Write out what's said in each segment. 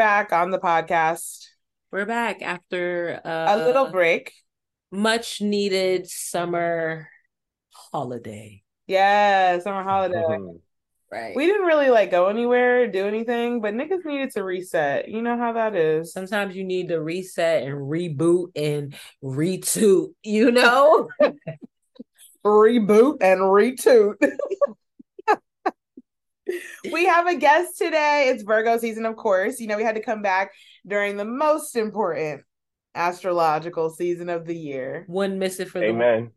Back on the podcast. We're back after uh, A little break. much needed summer holiday. Yeah, summer holiday. Mhm. Right. We didn't really like go anywhere, do anything, but niggas needed to reset. You know how that is. Sometimes you need to reset and reboot and retoot, you know? Reboot and retoot. we have a guest today. It's Virgo season, of course. You know, we had to come back during the most important astrological season of the year. One miss it for the Amen.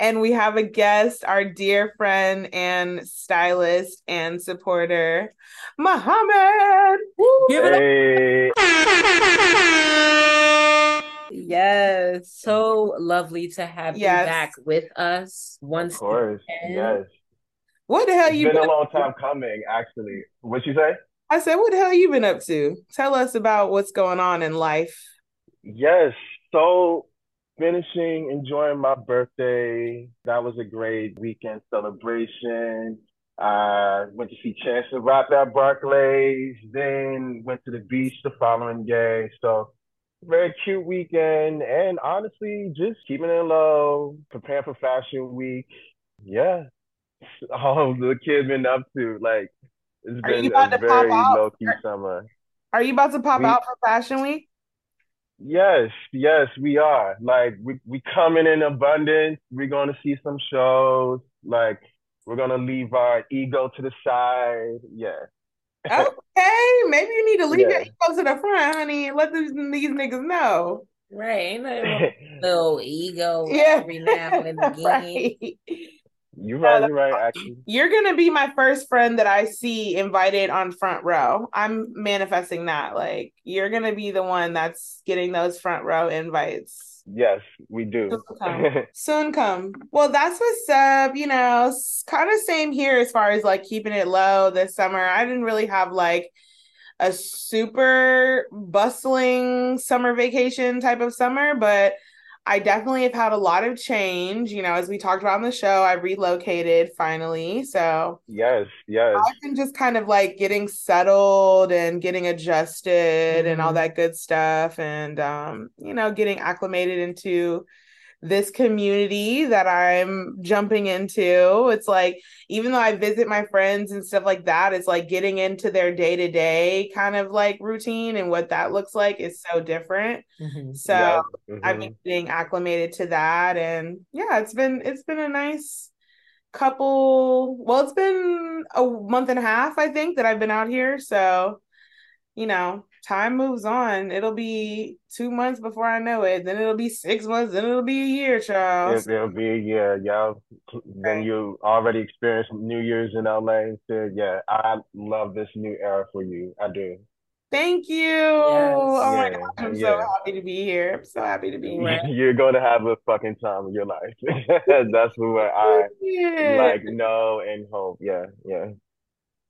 And we have a guest, our dear friend and stylist and supporter, Muhammad. Woo! Give it up. Yes. So lovely to have Yes. you back with us once Of course. again. Yes. What the hell It's you been been a long time coming, actually. What you say? I said, what the hell you been up to? Tell us about what's going on in life. Yes. So finishing enjoying my birthday. That was a great weekend celebration. I went to see Chance the Rapper at Barclays, then went to the beach the following day. So very cute weekend and honestly just keeping it low, preparing for fashion week. Yeah. All oh, the kids been up to. Like it's Are you been a very out? low key summer. Are you about to pop We- out for Fashion Week? Yes, yes, we are. Like we we coming in abundance. We're gonna see some shows. Like we're gonna leave our ego to the side. Yeah. Okay, maybe you need to leave your ego to the front, honey, and let these, these niggas know. Right. Ain't nothing wrong little ego Yeah. every now and again. right. You're right, you're right, actually. You're gonna be my first friend that I see invited on front row. I'm manifesting that. Like you're gonna be the one that's getting those front row invites. Yes, we do. Soon come. Soon come. Well, that's what's up. You know, kind of same here as far as like keeping it low this summer. I didn't really have like a super bustling summer vacation type of summer, but I definitely have had a lot of change. You know, as we talked about on the show, I relocated finally. So Yes, yes. I've been just kind of like getting settled and getting adjusted and all Mhm. that good stuff and um you know getting acclimated into this community that I'm jumping into. It's like even though I visit my friends and stuff like that, it's like getting into their day-to-day kind of like routine and what that looks like is so different. Mhm. So Yes, I've mhm. been getting acclimated to that and yeah it's been it's been a nice couple well it's been a month and a half I think that I've been out here so you know time moves on it'll be two months before I know it then it'll be six months then it'll be a year Charles It, it'll be a year, yeah. Then you already experienced New Year's in LA. So yeah, I love this new era for you. I do. thank you oh my Yeah, gosh I'm so happy to be here I'm so happy to be here You're gonna have a fucking time of your life. That's what I Yeah. like know and hope. Yeah, yeah.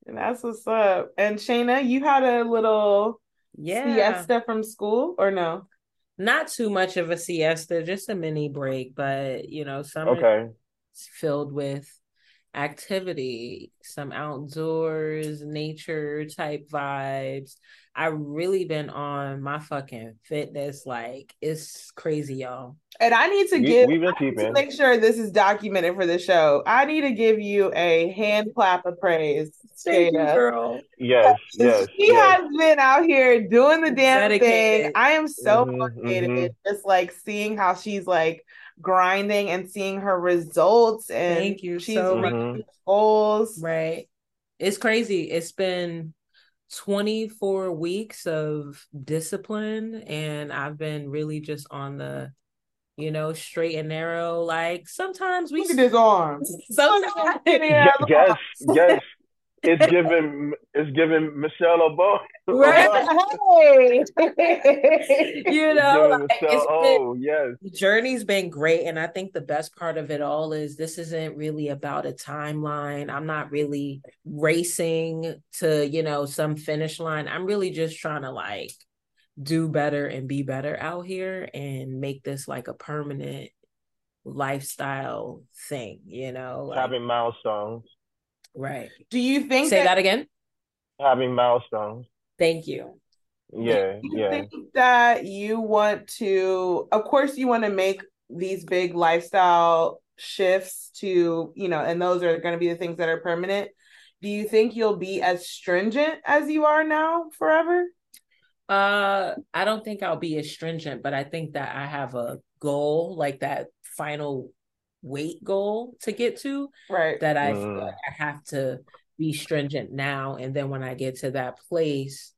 and that's what's up and Shayna you had a little Yeah. siesta from school or no Not too much of a siesta, just a mini break, but you know, summer Okay. filled with activity, some outdoors, nature type vibes. I really been on my fucking fitness, like it's crazy, y'all. And I need to We, give we've been I to make sure this is documented for the show. I need to give you a hand clap of praise, Thank you, Jada. girl. Yes, yes, She yes. has been out here doing the damn thing. I am so Mhm, motivated, just like seeing how she's like grinding and seeing her results and Thank you she's so much. reaching goals. Right. It's crazy. It's been 24 weeks of discipline, and I've been really just on the you know, straight and narrow. Like sometimes we Look at his arms. sometimes Yeah, yes, yes. It's giving it's giving Michelle Obama. Right. you know, like, Michelle, it's oh, been, oh yes. the journey's been great and i think the best part of it all is this isn't really about a timeline i'm not really racing to you know some finish line i'm really just trying to like do better and be better out here and make this like a permanent lifestyle thing you know like- Having milestones. Right Do you think say that again Having milestones. thank you Yeah, Do you yeah. think that you want to, of course, you want to make these big lifestyle shifts to, you know, and those are going to be the things that are permanent. Do you think you'll be as stringent as you are now forever? Uh, I don't think I'll be as stringent, but I think that I have a goal, like that final weight goal to get to, Right. that I feel Mm. like I have to be stringent now. And then when I get to that place,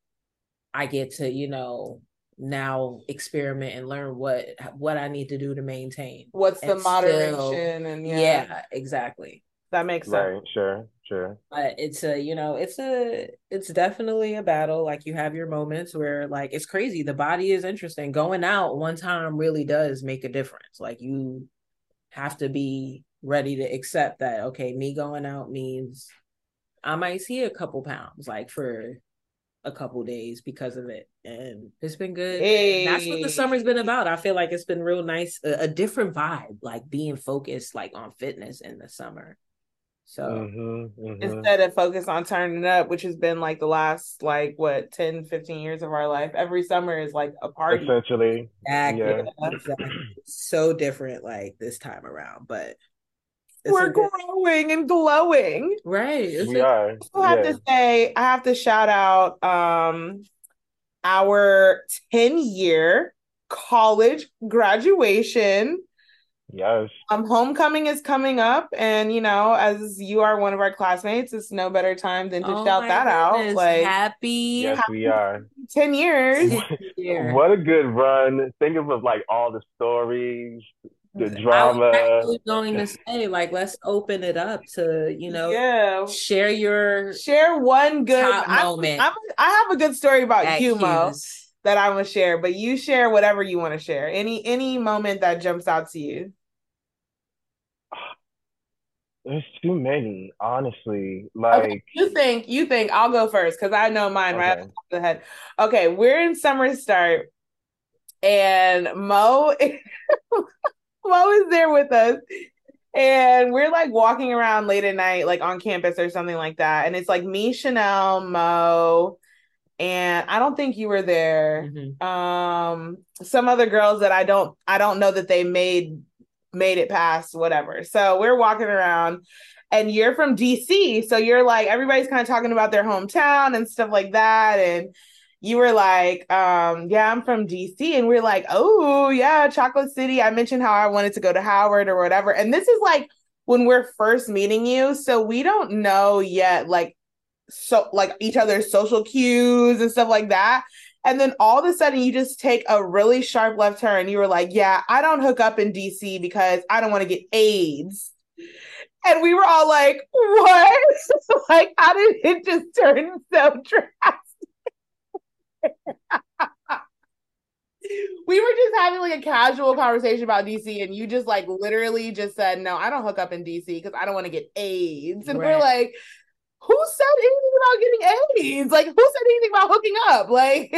I get to, you know, now experiment and learn what what I need to do to maintain. What's the And still- moderation and Yeah, yeah, exactly. that makes sense. Right, sure, sure. but it's a you know it's a it's definitely a battle like you have your moments where like it's crazy the body is interesting going out one time really does make a difference like you have to be ready to accept that okay me going out means i might see a couple pounds like for a couple days because of it. And it's been good. And that's what the summer's been about. I feel like it's been real nice a, a different vibe like being focused like on fitness in the summer so Mhm, mhm. Instead of focus on turning up, which has been like the last like what 10, 15 years of our life. Every summer is like a party. Essentially, Exactly. Yeah. exactly. So different like this time around, but We're a good- growing and glowing. right. It's we a- are. I have Yeah. to say, I have to shout out um our 10 year college graduation. Yes. Um, homecoming is coming up, and you know, as you are one of our classmates, it's no better time than to Oh shout my that out. Like happy Yes, we are. 10 years. What a good run. Think of like all the stories, the drama. I was drama. actually going to say, like, let's open it up to, you know, yeah. share your Share one good Top I'm- moment. I'm, I have a good story about at you, Mo, Hughes. that I want to share, but you share whatever you want to share. Any any moment that jumps out to you. There's too many, honestly. Like, You think you think I'll go first because I know mine right okay. off the head. Okay, we're in summer start, and Mo Mo is there with us, and we're like walking around late at night, like on campus or something like that. And it's like me, Chanel, Mo, and I don't think you were there. Mhm. Um, some other girls that I don't I don't know that they made made it past whatever. So we're walking around and you're from DC. So you're like everybody's kind of talking about their hometown and stuff like that. And you were like, um, yeah, I'm from DC. And we're like, oh yeah, Chocolate City. I mentioned how I wanted to go to Howard or whatever. And this is like when we're first meeting you. So we don't know yet, like so like each other's social cues and stuff like that. And then all of a sudden, you just take a really sharp left turn. You were like, Yeah, I don't hook up in DC because I don't want to get AIDS. And we were all like, What? like, how did it just turn so drastic? we were just having like a casual conversation about DC, and you just like literally just said, No, I don't hook up in DC because I don't want to get AIDS. And we're like, who said anything about getting AIDS? Like, who said anything about hooking up? Like,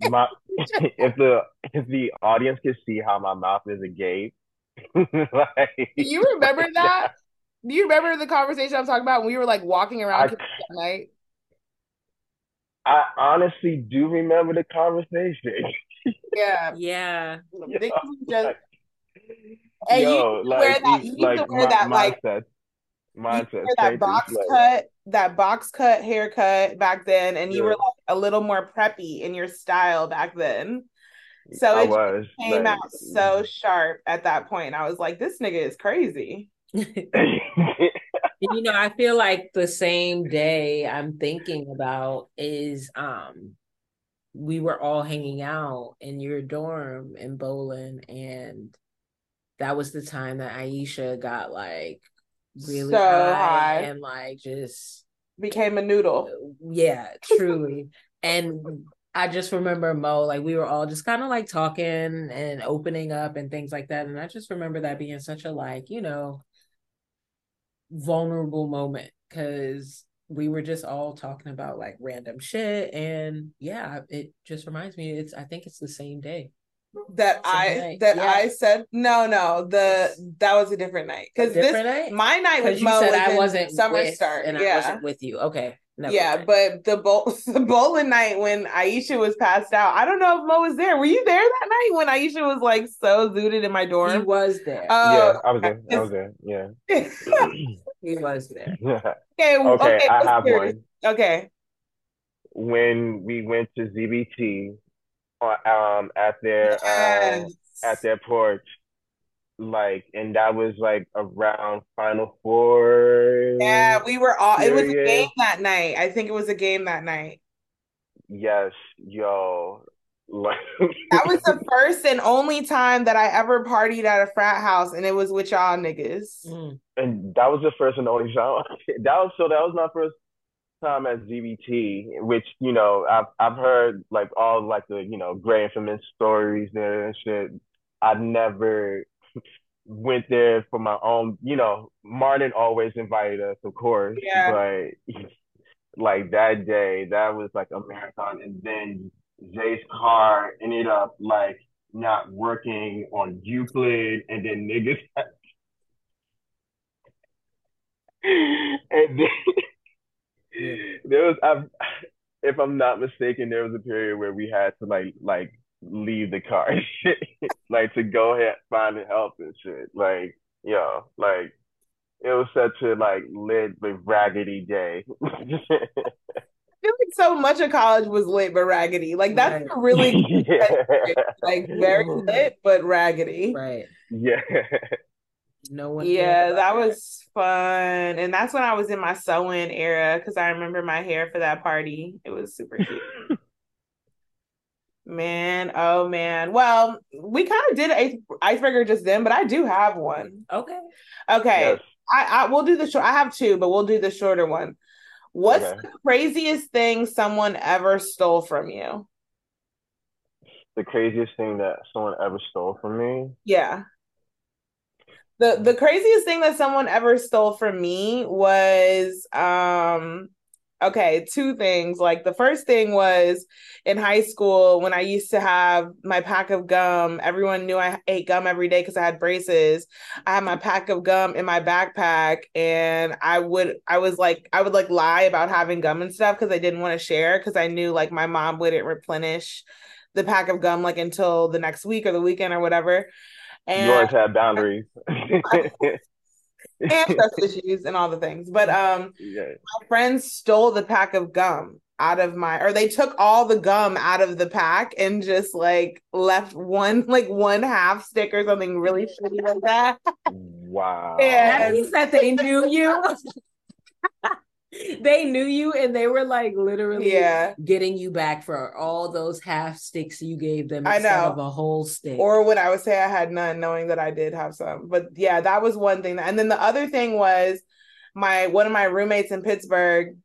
My, if the if the audience could see how my mouth is agape, like do you remember that? Do you remember the conversation I'm talking about when we were like walking around I- campus night? I honestly do remember the conversation. Yeah. Yeah. Niggas was just- Like, and you yo, used like, wear that, you used like wear mi- that like mindset, you mindset, that box like, cut, that box cut haircut back then, and you were like a little more preppy in your style back then. So I it was came like, out so sharp at that point. I was like, this nigga is crazy. you know, I feel like the same day I'm thinking about is um we were all hanging out in your dorm in Bolin and that was the time that Aisha got like really So high, high. and like just Became a noodle. yeah, truly. and I just remember Mo, like we were all just kind of like talking and opening up and things like that. And I just remember that being such a like, you know, vulnerable moment because we were just all talking about like random shit. And yeah, it just reminds me, it's I think it's the same day. That I night, that yeah. I said no no the that was a different night because this night? my night with Because you Mo said was I wasn't summer with, start and I yeah wasn't with you. Okay. Never yeah mind. but the bowl the bowling night when Aisha was passed out I don't know if Mo was there were you there that night when Aisha was like so zooted in my dorm he was there. yeah, oh I was there. I was there. Yeah. he was there. okay okay, okay I have hear it. one. okay When we went to ZBT, uh, um, at their um, at their porch, like, and that was like around Final Four. yeah we were all it was a game that night I think it was a game that night Yes, yo, like That was the first and only time that I ever partied at a frat house, and it was with y'all niggas. Mm. and that was the first and only time. That was so that was my first time at ZBT, which you know I've I've heard like all like the you know great infamous stories there and shit. I never went there for my own. You know, Martin always invited us, of course, Yeah. but like that day, that was like a marathon, and then Jay's car ended up like not working on Euclid, and then niggas. and then there was, i if I'm not mistaken, there was a period where we had to like like leave the car, and shit, like to go ahead find help and shit. Like yo, like it was such a like lit but raggedy day. I feel like so much of college was lit but raggedy. Like that's Right. a really yeah, like very lit but raggedy. Right. yeah. No one. Yeah, cared about that was fun. And that's when I was in my sew-in era because I remember my hair for that party. It was super cute. Man, oh man. Well, we kind of did ice- icebreaker just then, but I do have one. Okay. Okay. Yes. I, I we'll do the short. I have two, but we'll do the shorter one. What's Okay. the craziest thing someone ever stole from you? The craziest thing that someone ever stole from me. Yeah. The the craziest thing that someone ever stole from me was um okay, two things. Like the first thing was in high school when I used to have my pack of gum. Everyone knew I ate gum every day because I had braces. I had my pack of gum in my backpack and I would I was like I would like lie about having gum and stuff because I didn't want to share because I knew like my mom wouldn't replenish the pack of gum like until the next week or the weekend or whatever. You always And had boundaries. and trust issues and all the things. But um yeah. my friends stole the pack of gum out of my or they took all the gum out of the pack and just like left one like one half stick or something really shitty like that. Wow. and That means that they knew you. they knew you, and they were like literally Yeah. getting you back for all those half sticks you gave them I know. of a whole stick. Or when I would say I had none, knowing that I did have some. But yeah, that was one thing. And then the other thing was my one of my roommates in Pittsburgh.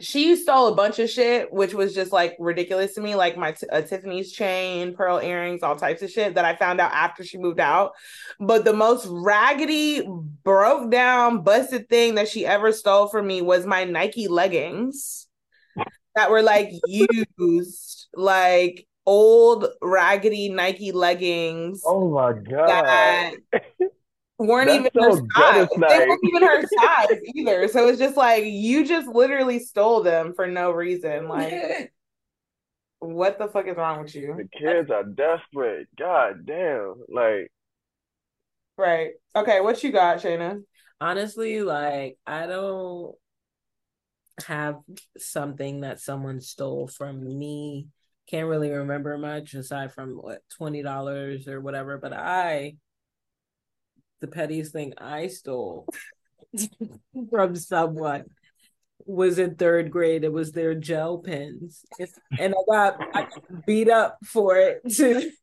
She stole a bunch of shit, which was just like ridiculous to me, like my t- a uh, Tiffany's chain, pearl earrings, all types of shit that I found out after she moved out. But the most raggedy, broke down, busted thing that she ever stole from me was my Nike leggings that were like used, like old raggedy Nike leggings Oh my God. that weren't That's even so her size. Dennis They weren't even her size either. So it's just like you just literally stole them for no reason. Like, what the fuck is wrong with you? The kids are desperate. God damn. Like, Right. Okay, what you got, Shayna? Honestly, like I don't have something that someone stole from me. Can't really remember much aside from what twenty dollars or whatever. But I, the pettiest thing I stole from someone was in third grade. It was their gel pens, and I got I got beat up for it.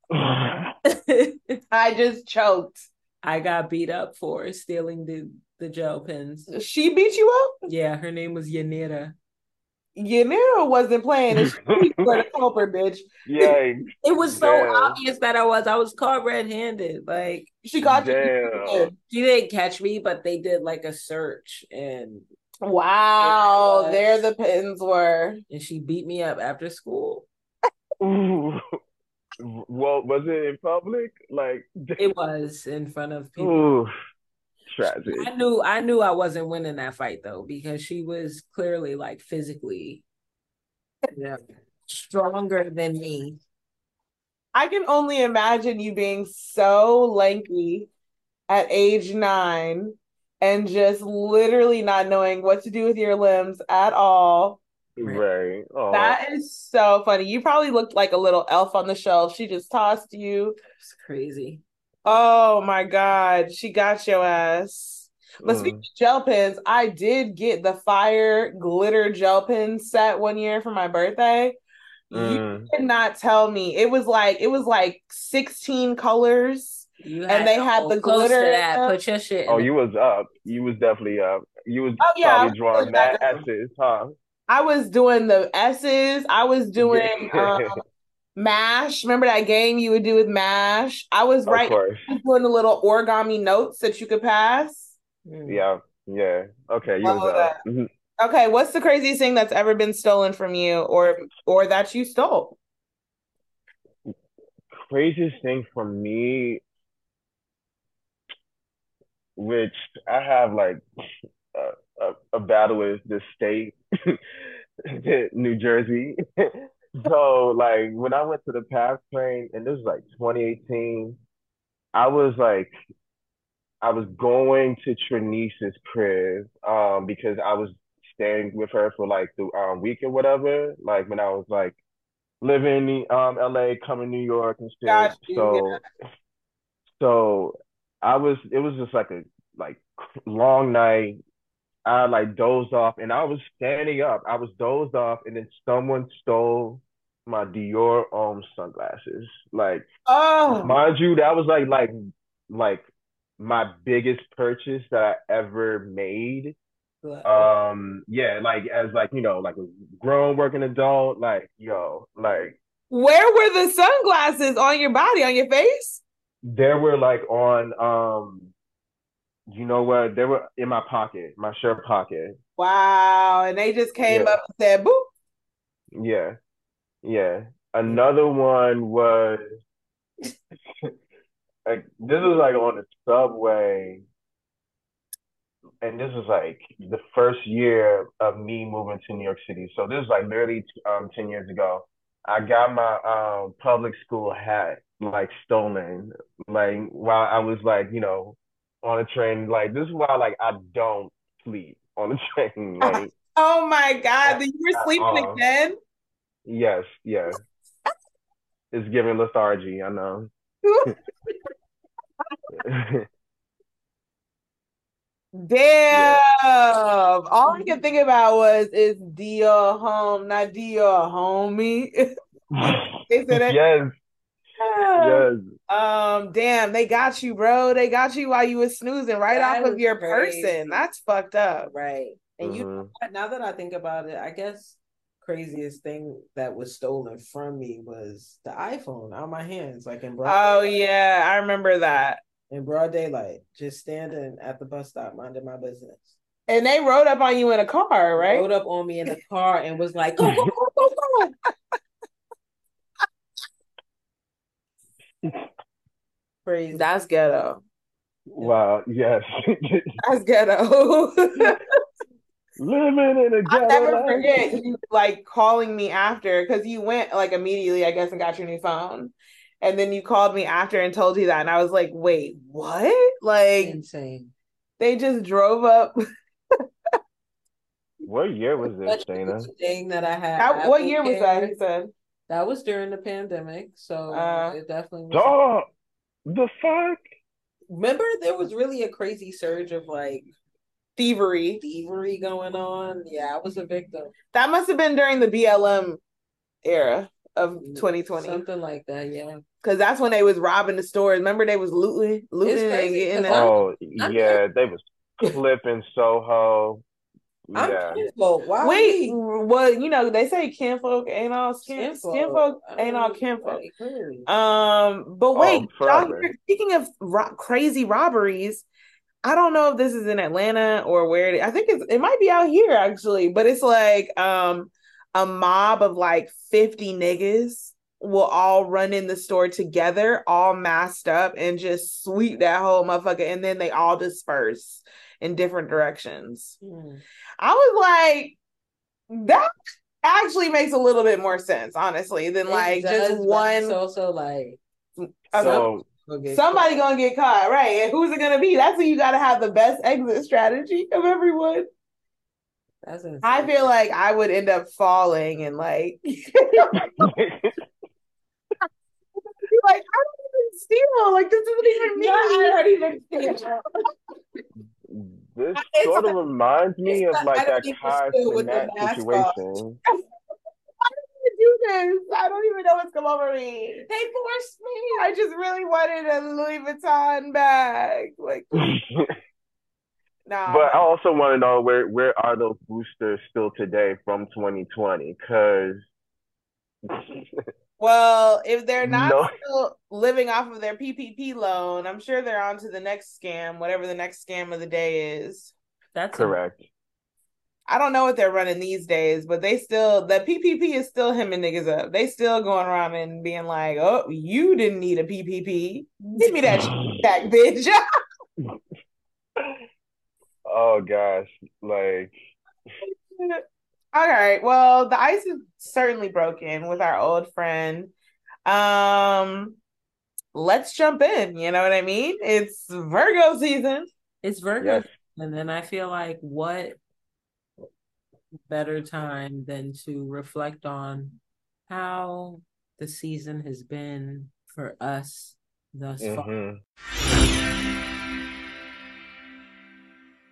I just choked. I got beat up for stealing the the gel pens. She beat you up? Yeah, her name was Yanira. Yanira wasn't playing and she were the culprit, bitch. Yikes. It was so Damn. obvious that I was. I was caught red-handed. Like She got. Damn. she didn't catch me, but they did like a search and Wow, Yes. there the pins were. and she beat me up after school. Ooh. Well, was it in public? Like, It was in front of people. ooh, tragic. I knew I knew I wasn't winning that fight though because she was clearly like physically yeah, stronger than me. I can only imagine you being so lanky at age nine and just literally not knowing what to do with your limbs at all. Right. Oh, That is so funny. You probably looked like a little elf on the shelf. She just tossed you. It's crazy. Oh my God. She got your ass. But mm. speaking of gel pens, I did get the fire glitter gel pen set one year for my birthday. You Mm. did not tell me. It was like it was like 16 colors. You And they had the glitter that. them. Put your shit. Oh, you was up. You was definitely up. You was Oh, yeah, I probably was drawing doing that. mad S's, huh? I was doing the S's. I was doing um, MASH. Remember that game you would do with MASH? I was Of right course. doing the little origami notes that you could pass. Yeah. Yeah. Okay. You All was of up. Mhm. Okay, what's the craziest thing that's ever been stolen from you or or that you stole? Craziest thing for me, which I have like a, a, a battle with the state, New Jersey. So like when I went to the PATH train, and this was like 2018, I was like, I was going to Trinice's crib, um, because I was staying with her for like the um week or whatever. Like when I was like living in um LA, coming to New York and shit. So, so I was. It was just like a like long night. I like dozed off, and I was standing up. I was dozed off, and then someone stole my Dior um sunglasses. Like, Oh, mind you, that was like like like my biggest purchase that I ever made. But- Um, yeah, like as like you know, like a grown working adult, like yo, like where were the sunglasses on your body, on your face? there were like on um, you know what? They were in my pocket, my shirt pocket. Wow, and they just came Yeah. up and said, "Boop." Yeah, yeah. Another one was like this was like on the subway, and this was like the first year of me moving to New York City. So this was like literally um ten years ago. I got my um public school hat like stolen, like while I was like you know on a train. Like this is why like I don't sleep on the train. Like Oh my God, you were sleeping uh. again? yes, yes. It's giving lethargy, I know. Damn. All I could think about was is dear home, not dear homie. They said it. Yes, yes. Um, damn, they got you, bro. They got you while you was snoozing right That off of your crazy. person. That's fucked up. Right. And you Mhm. now that I think about it, I guess craziest thing that was stolen from me was the iPhone out of my hands, like in broad Oh yeah, I remember that. In broad daylight, just standing at the bus stop minding my business. And they rode up on you in a car, right? Rode up on me in the car and was like, go, go, go, go, go. Crazy. That's ghetto. Wow, yes. That's ghetto. Living in a I'll ghetto never forget you like calling me after because you went like immediately, I guess, and got your new phone. And then you called me after and told you that. And I was like, wait, what? Like insane. they just drove up. What year was this, Such Dana? thing that I had. That, what Apple year was that? He said. That was during the pandemic, so Uh, it definitely was. Dog, the fuck? Remember, there was really a crazy surge of like Thievery. thievery going on. Yeah, I was a victim. That must have been during the BLM era of 2020. Something like that, yeah. Cause that's when they was robbing the stores. Remember they was looting, looting and crazy, getting 'cause that. Oh I'm yeah, they was flipping Soho. I'm Yeah. kinfolk. Why Wait, we- well, you know they say kinfolk ain't all skin, skinfolk ain't all I kinfolk. Um, but wait, y'all Oh, speaking of ro- crazy robberies, I don't know if this is in Atlanta or where it is. I think it's it might be out here actually, but it's like um a mob of like 50 niggas will all run in the store together, all masked up, and just sweep that whole motherfucker, and then they all disperse in different directions. Hmm. I was like, that actually makes a little bit more sense, honestly, than It like does, just one It's also like a- So okay, somebody gonna get caught, right? And who's it gonna be? That's when you gotta have the best exit strategy of everyone. That's. I feel like I would end up falling and like be like, I don't even steal. Like this isn't even me. Yeah, I already been thinking. this It's sort of like- reminds me of like, like I that don't even Kai steal with the situation. do this. I don't even know what's come over me. They forced me. I just really wanted a Louis Vuitton bag. Like, nah. But I also want to know where where are those boosters still today from 2020? Because Well, if they're not No. still living off of their PPP loan, I'm sure they're on to the next scam, whatever the next scam of the day is. That's correct. I don't know what they're running these days, but they still the PPP is still hemming niggas up. They still going around and being like, "Oh, you didn't need a PPP. Give me that back, bitch." Oh gosh, like All right. Well, the ice is certainly broken with our old friend. Um, let's jump in. You know what I mean? It's Virgo season. It's Virgo, yes, and then I feel like what better time than to reflect on how the season has been for us thus far. mhm.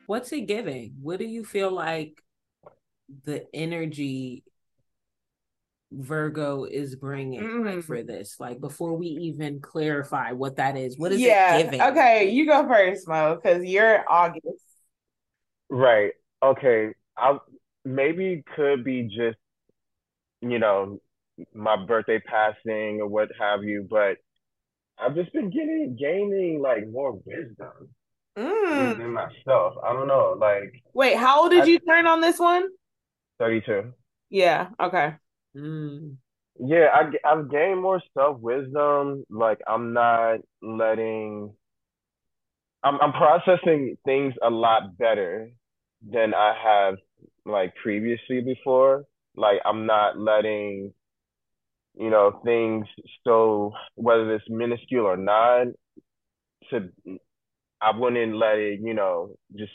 What's it giving? What do you feel like the energy Virgo is bringing like, Mm. for this? Like before we even clarify what that is, what is yeah. it giving? Okay, you go first, Mo, because you're August. Right. Okay. I maybe could be just, you know, my birthday passing or what have you, but I've just been getting gaining like more wisdom Mm. within myself. I don't know, like Wait, how old did I- you turn on this one? 32. Yeah. Okay. Mm. Yeah, I, I've gained more self-wisdom. Like I'm not letting, I'm I'm processing things a lot better than I have like previously before. Like I'm not letting, you know, things so whether it's minuscule or not, to I wouldn't let it, you know, just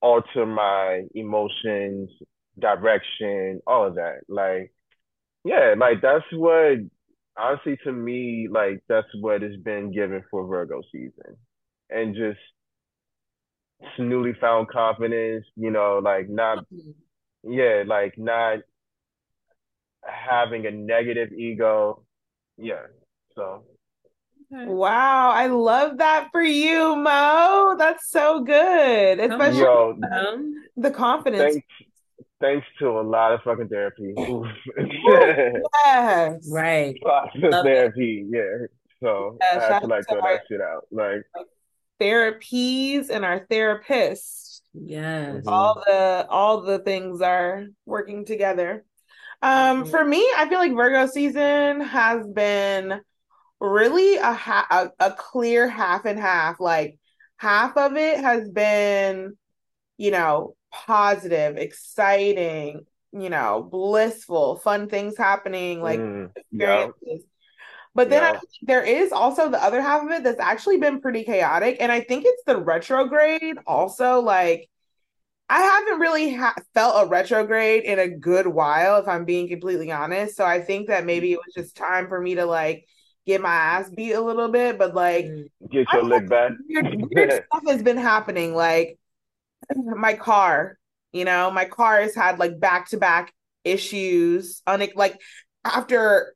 alter my emotions, direction, all of that. Like yeah, like that's what honestly to me, like that's what has been given for Virgo season. And just newly found confidence, you know, like not yeah, like not having a negative ego. Yeah. So Wow, I love that for you, Mo. That's so good. Come Especially yo, Um, the confidence. thanks thanks to a lot of fucking therapy. Oof. Yes. right. Lots of Love it. therapy, yeah. So Yeah, I had to like out to throw that shit out. Like Therapies and our therapists. Yes. All the all the things are working together um Mhm. for me i feel like virgo season has been really a, ha- a a clear half and half like half of it has been you know positive exciting you know blissful fun things happening like mm, yeah. experiences. But then I Yeah. think there is also the other half of it that's actually been pretty chaotic. And I think it's the retrograde also. Like, I haven't really ha- felt a retrograde in a good while, if I'm being completely honest. So I think that maybe it was just time for me to like get my ass beat a little bit. But like. Get your lick back. weird, weird stuff has been happening. Like my car, you know, my car has had like back to back issues. On like after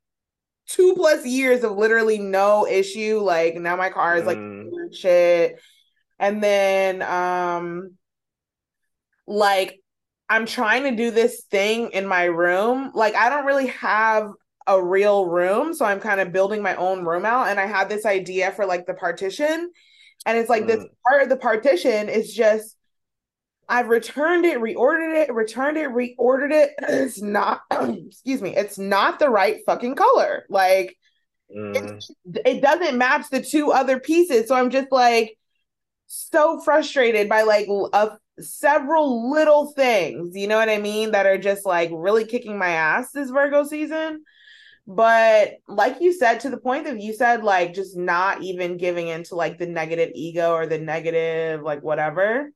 two plus years of literally no issue. Like now my car is like Mm. shit. And then um like I'm trying to do this thing in my room. Like I don't really have a real room, so I'm kind of building my own room out and I had this idea for like the partition. And it's like this Mm. part of the partition is just I've returned it, reordered it, returned it, reordered it. It's not excuse me, it's not the right fucking color. Like Mm. it doesn't match the two other pieces. So I'm just like so frustrated by like of several little things, you know what I mean, that are just like really kicking my ass this Virgo season. But like you said, to the point that you said, like just not even giving into like the negative ego or the negative, like whatever.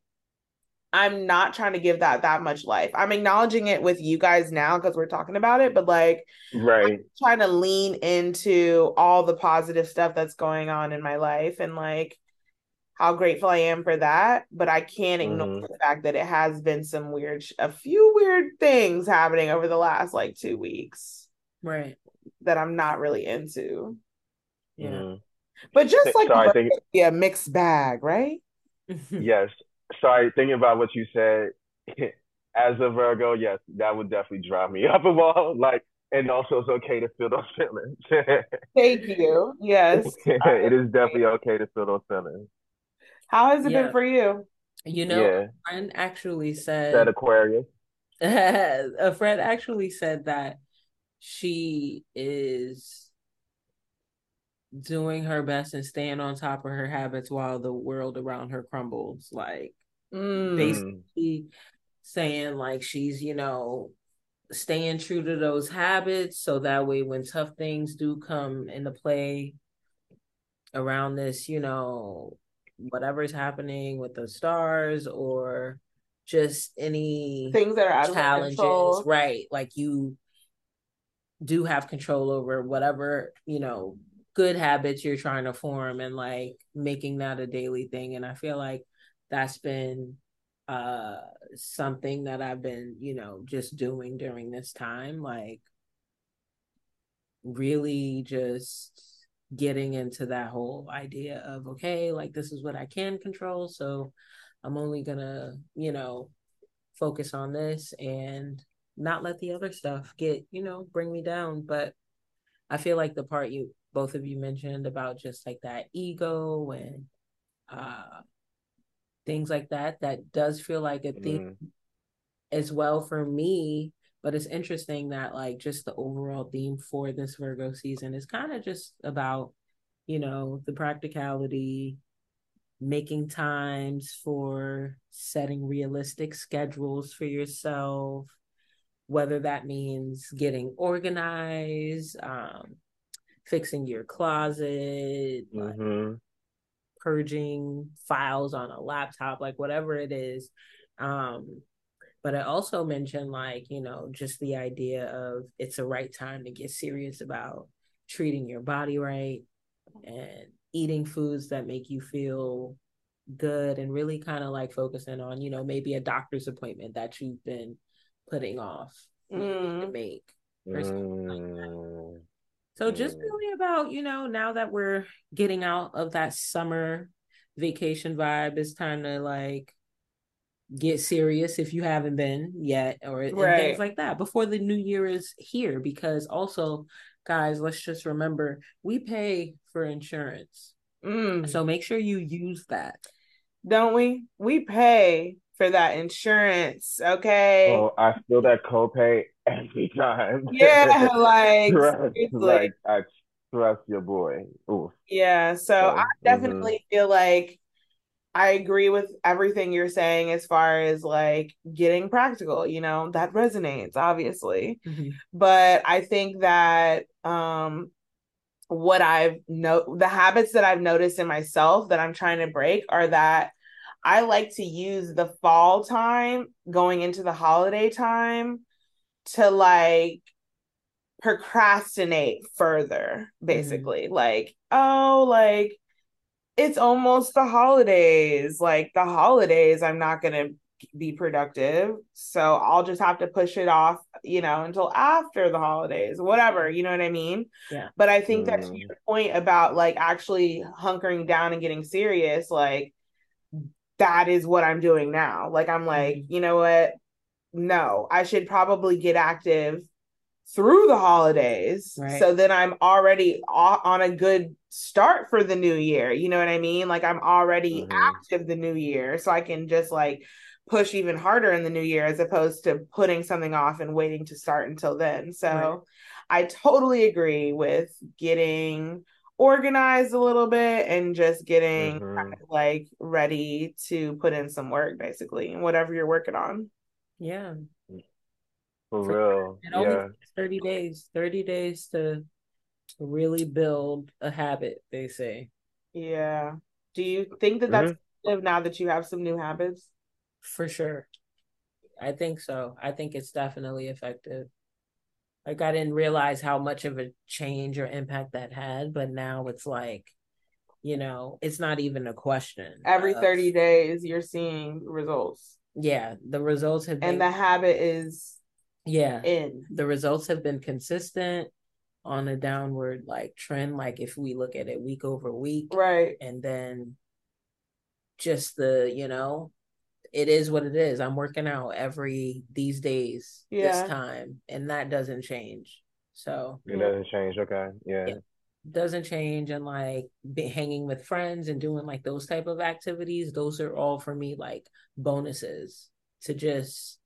I'm not trying to give that that much life. I'm acknowledging it with you guys now because we're talking about it, but like Right. trying to lean into all the positive stuff that's going on in my life and like how grateful I am for that. But I can't ignore Mhm. the fact that it has been some weird, a few weird things happening over the last like two weeks Right. that I'm not really into. Yeah. Mm. But just like So I think yeah, mixed bag, right? yes. Sorry, thinking about what you said. As a Virgo, yes, that would definitely drive me up a wall. Like, and also it's okay to feel those feelings. Thank you. Yes. it is definitely okay to feel those feelings. How has it Yeah. been for you? You know, Yeah. a friend actually said That Aquarius. a friend actually said that she is doing her best and staying on top of her habits while the world around her crumbles. Like Mm. basically saying like she's, you know, staying true to those habits so that way when tough things do come into play around this, you know, whatever's happening with the stars or just any Things that are out of challenges, control. right? Like you do have control over whatever, you know, good habits you're trying to form and like making that a daily thing. And I feel like that's been uh something that I've been, you know, just doing during this time. Like really just getting into that whole idea of okay, like this is what I can control. So I'm only gonna, you know, focus on this and not let the other stuff get, you know, bring me down. But I feel like the part you both of you mentioned about just like that ego and uh things like that, that does feel like a thing Mm. as well for me. But it's interesting that like just the overall theme for this Virgo season is kind of just about, you know, the practicality, making times for setting realistic schedules for yourself, whether that means getting organized, um, fixing your closet, like hmm purging files on a laptop, like whatever it is. Um, but I also mentioned like, you know, just the idea of it's a right time to get serious about treating your body right and eating foods that make you feel good and really kind of like focusing on, you know, maybe a doctor's appointment that you've been putting off to Mm. make. or something like Mm. So just really about, you know, now that we're getting out of that summer vacation vibe, it's time to like get serious if you haven't been yet or and Right. things like that before the new year is here because also guys, let's just remember we pay for insurance. Mm. So make sure you use that. Don't we? We pay for that insurance, okay? Oh, I feel that copay every time. yeah, like Trust, like I trust your boy. Yeah, so So, I definitely feel like I agree with everything you're saying as far as like getting practical, you know, that resonates obviously. But I think that um what I've no the habits that I've noticed in myself that I'm trying to break are that I like to use the fall time going into the holiday time to like procrastinate further basically like oh like it's almost the holidays like the holidays i'm not going to be productive. So I'll just have to push it off, you know, until after the holidays, whatever, you know what I mean? Yeah. But I think that to Mm. your point about like actually hunkering down and getting serious, like that is what I'm doing now. Like I'm like, Mhm. you know what? No, I should probably get active through the holidays Right. so then I'm already on a good start for the new year. You know what I mean? Like I'm already Mhm. active the new year so I can just like push even harder in the new year as opposed to putting something off and waiting to start until then. So Right. I totally agree with getting organized a little bit and just getting Mhm. kind of like ready to put in some work basically whatever you're working on. Yeah. For For real. It only Yeah. takes 30 days. 30 days to to really build a habit, they say. Yeah. Do you think that that's mm-hmm. effective now that you have some new habits? For sure. I think so. I think it's definitely effective. Like I didn't realize how much of a change or impact that had, but now it's like, you know, it's not even a question. Every of- 30 days you're seeing results. Yeah, the results have been And the habit is yeah, in. the results have been consistent on a downward like trend. Like if we look at it week over week, Right. and then just the you know it is what it is i'm working out every these days Yeah. this time and that doesn't change so It doesn't change. Okay. Yeah. Yeah. Doesn't change and like be hanging with friends and doing like those type of activities those are all for me like bonuses to just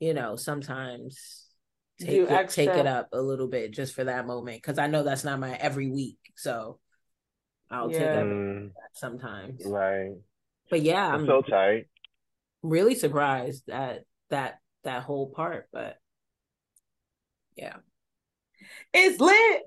you know sometimes take Do it, take it up a little bit just for that moment because i know that's not my every week so i'll take Yeah. up Mm, sometimes right. but yeah That's i'm so tight. really surprised at that that whole part but yeah It's lit.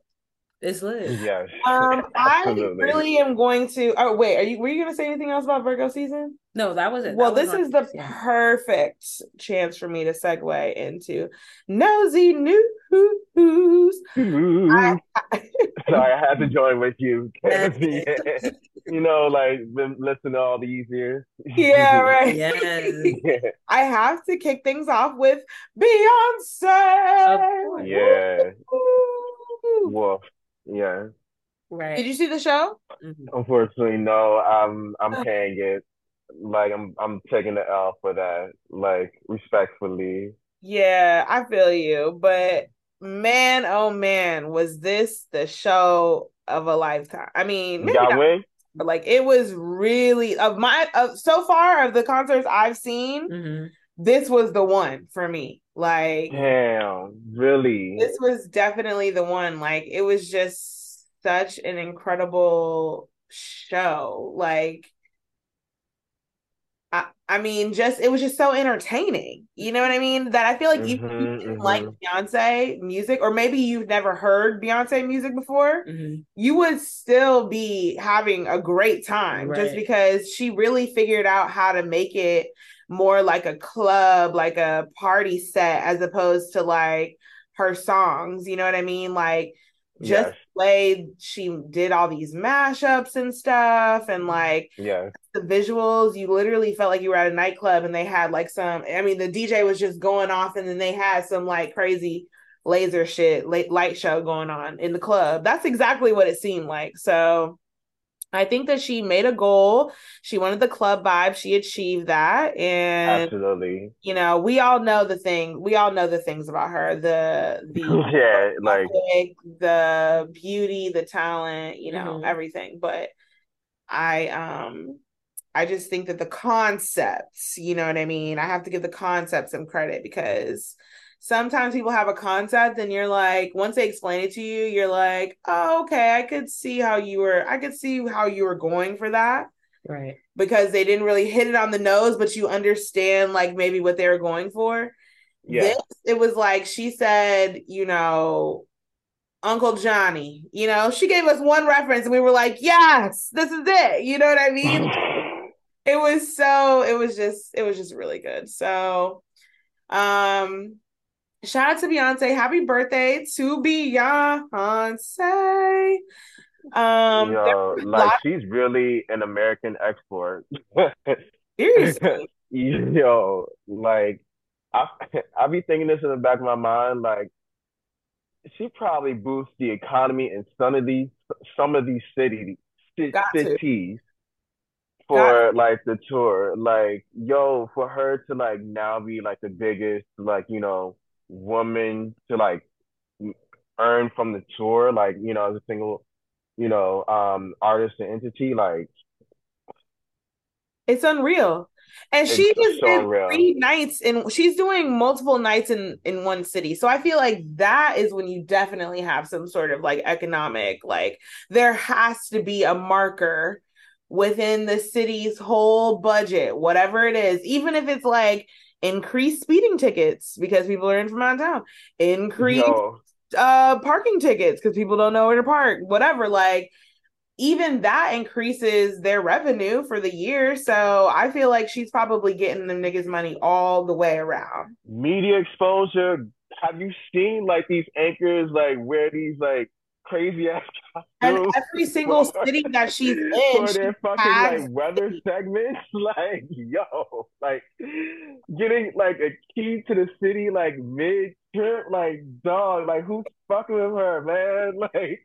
It's lit Yes. Um, I Absolutely. really am going to. Oh, wait. Are you? Were you going to say anything else about Virgo season? no that was it Well, That this my- is the yeah. perfect chance for me to segue into nosy news. I- Sorry, I had to join with you. You know, like been listening to all these years. yeah, right. yes yeah. I have to kick things off with Beyonce. Of. Yeah. Woo! Wolf. Yeah. right Did you see the show? Mhm. Unfortunately, no. I'm I'm paying it. Like I'm I'm taking the L for that. Like respectfully. Yeah, I feel you. But man, oh man, was this the show of a lifetime? I mean, maybe got not, win? but like it was really of my of so far of the concerts I've seen, Mhm. This was the one for me. Like Damn, really? this was definitely the one. Like it was just such an incredible show. Like I, I mean, just it was just so entertaining. You know what I mean? That I feel like even if you didn't mhm. like Beyonce music, or maybe you've never heard Beyonce music before, Mhm. you would still be having a great time just because she really figured out how to make it more like a club, like a party set, as opposed to like her songs. You know what I mean? Like just Yes. way she did all these mashups and stuff, and mm-hmm. like yeah, the visuals, you literally felt like you were at a nightclub and they had like some, I mean, the DJ was just going off and then they had some like crazy laser shit, light show going on in the club. That's exactly what it seemed like. So I think that she made a goal. She wanted the club vibe. She achieved that. And Absolutely. you know, we all know the thing, we all know the things about her. The the Yeah, like aesthetic, the beauty, the talent, you know, Mhm. everything. But I um I just think that the concepts, you know what I mean? I have to give the concept some credit because sometimes people have a concept and you're like, once they explain it to you, you're like, oh, okay, I could see how you were, I could see how you were going for that right because they didn't really hit it on the nose, but you understand like maybe what they were going for. yeah. This, it was like she said, you know, Uncle Johnny, you know, she gave us one reference and we were like, yes, this is it. You know what I mean? it was so, it was just, it was just really good. So, um, shout out to Beyonce. Happy birthday to Beyonce. Um, Yo, like she's really an American export. seriously, yo, like I I be thinking this in the back of my mind, like she probably boosts the economy in some of these some of these cities cities for like the tour. Like, yo, for her to like now be like the biggest like, you know, woman to like earn from the tour, like, you know, as a single, you know, um artist and entity, like It's unreal. And it's she just so did unreal. three nights and she's doing multiple nights in in one city. So I feel like that is when you definitely have some sort of like economic like there has to be a marker within the city's whole budget, whatever it is, even if it's like increase speeding tickets because people are in from out of town, increase Yo, uh parking tickets because people don't know where to park, whatever. Like even that increases their revenue for the year. So I feel like she's probably getting them niggas money all the way around. media exposure. Have you seen like these anchors like wear these like crazy ass And every single city that she's in, for she their fucking has like weather segments? Like, yo, like getting like a key to the city like mid trip, like dog, like who's fucking with her, man? Like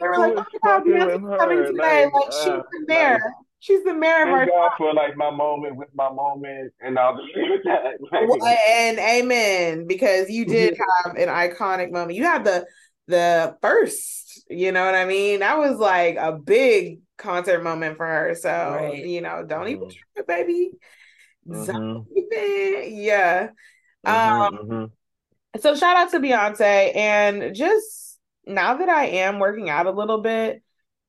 they were like, who oh my god, fucking Beyonce's coming her? today. Like, Like she's uh, the like mayor. She's the mayor of our thank God for like my moment with my moment, and I'll just leave it at that. Well, Like, and amen because you did have an iconic moment. You had the the first, you know what I mean? That was like a big concert moment for her. So, Right. you know, don't even Mhm. trip, baby. mhm, Don't even, yeah. mhm, Um, mhm. so shout out to Beyonce and just now that I am working out a little bit,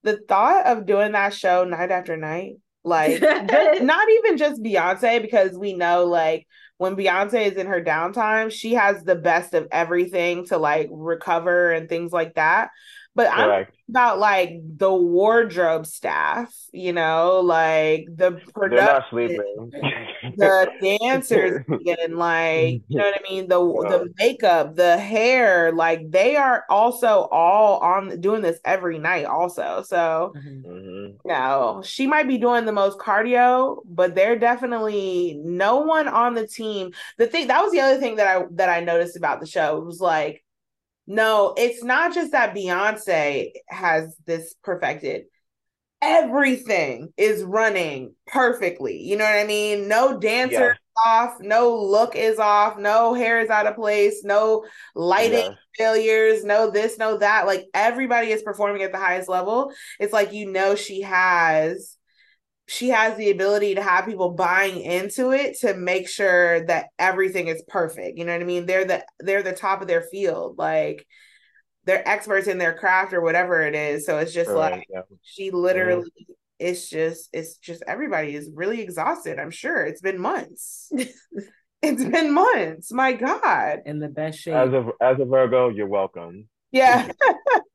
the thought of doing that show night after night, like just, not even just Beyonce, because we know like when Beyonce is in her downtime, she has the best of everything to like recover and things like that. But I'm Correct. about like the wardrobe staff, you know, like the They're production not sleeping. the dancers and like you know what I mean the the makeup the hair like they are also all on doing this every night also so Mhm. Mhm. no she might be doing the most cardio but they're definitely no one on the team the thing that was the other thing that I that I noticed about the show was like no it's not just that Beyonce has this perfected everything is running perfectly. You know what I mean? No dancer is off, no look is off, no hair is out of place, no lighting Yes. failures, no this, no that. Like everybody is performing at the highest level. It's like you know she has she has the ability to have people buying into it to make sure that everything is perfect. You know what I mean? They're the they're the top of their field. Like they're experts in their craft or whatever it is. So it's just like Yeah. she mm-hmm. literally it's just it's just everybody is really exhausted i'm sure it's been months it's been months my god in the best shape. As a as a Virgo, you're welcome. yeah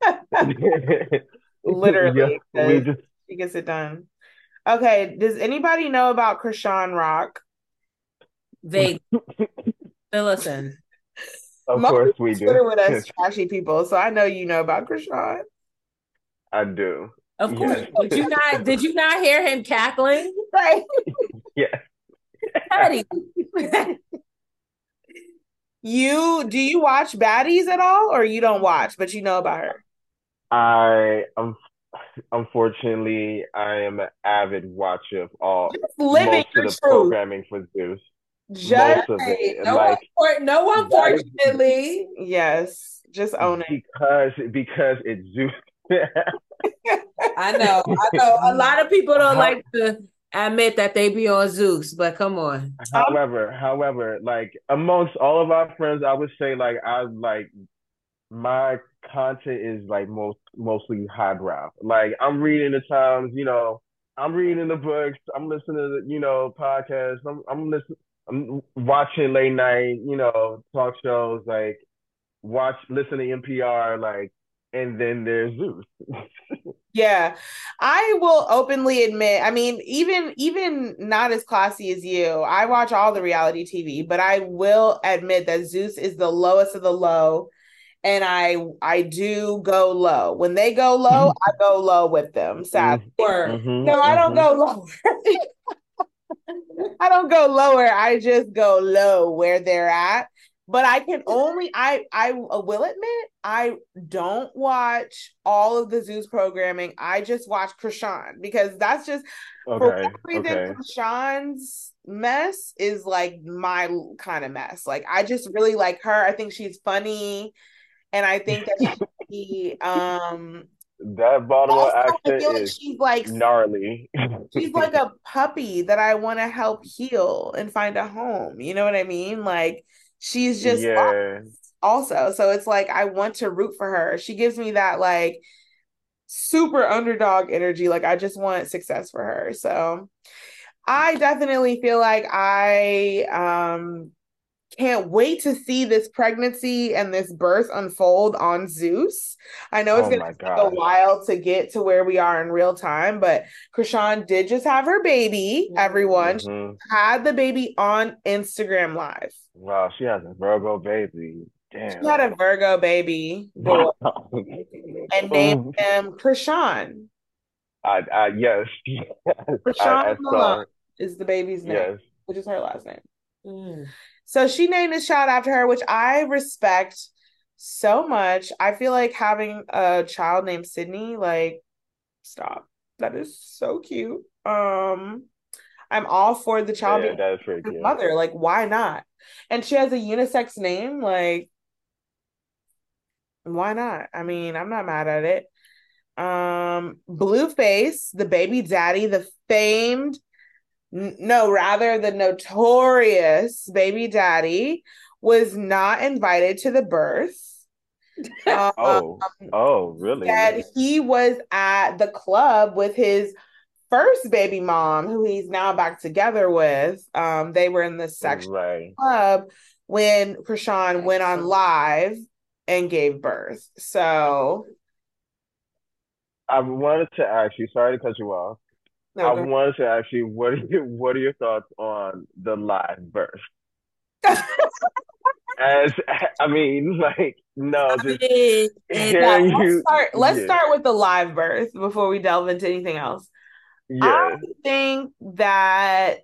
literally Yeah, we 'cause just she gets it done okay does anybody know about Chrisean Rock Vague. Fill us of Most course people we do. Twitter with us trashy people so i know you know about Chrisean I do. Of Yes. course. Did you not did you not hear him cackling? right Yes. Patty. you do you watch baddies at all or you don't watch but you know about her I um unfortunately I am an avid watcher of all living most of the truth programming for Zeus. just Most of it. no Like no that is- yes just own it because because it's Zeus. I know, I know. A lot of people don't like to admit that they be on Zeus, but come on. However, however, like amongst all of our friends, I would say like I like my content is like most mostly highbrow. Like I'm reading the Times, you know, I'm reading the books, I'm listening to you know podcasts, I'm I'm listening, I'm watching late night, you know, talk shows, like watch listen to NPR, like, and then there's Zeus. Yeah, I will openly admit, I mean, even even not as classy as you, I watch all the reality TV, but I will admit that Zeus is the lowest of the low, and I I do go low. When they go low, I go low with them. Sadly. Word. Mhm, No, I don't mhm. go low. I don't go lower. I just go low where they're at. But I can only I I will admit I don't watch all of the Zeus programming. I just watch Chrisean because that's just for Okay. whatever reason Okay. Chrisean's mess is like my kind of mess. Like I just really like her. I think she's funny, and I think that she um That Baltimore accent feel like is she's like gnarly. she's like a puppy that I want to help heal and find a home. You know what I mean? Like she's just yeah. also. So it's like I want to root for her. She gives me that like super underdog energy. Like I just want success for her. So I definitely feel like I um can't wait to see this pregnancy and this birth unfold on Zeus. I know it's Oh gonna my take a while to get to where we are in real time, but Chrisean did just have her baby, everyone. She Mhm. had the baby on Instagram Live. Wow, she has a Virgo baby. Damn. She had a Virgo baby boy and named Mm. him Chrisean. I, I, yes. I, Chrisean I saw. Malone is the baby's name, Yes. which is her last name. Mm. So she named his child after her, which I respect so much. I feel like having a child named Sydney, like, stop. That is so cute. Um, I'm all for the child Yeah, being his cute. mother. Like, why not? And she has a unisex name. Like, why not? I mean, I'm not mad at it. Um, Blueface, the baby daddy, the famed, no, rather the notorious baby daddy, was not invited to the birth. Um, Oh, oh, really? that he was at the club with his first baby mom, who he's now back together with. Um, they were in the section Right. club when Chrisean went on live and gave birth. So I wanted to ask you, sorry to cut you off. No, I wanted to ask you, what are your, what are your thoughts on the live birth? As I mean, like, no, just Yeah, eh, hearing let's you. start. Let's yeah, start with the live birth before we delve into anything else. yeah. I think that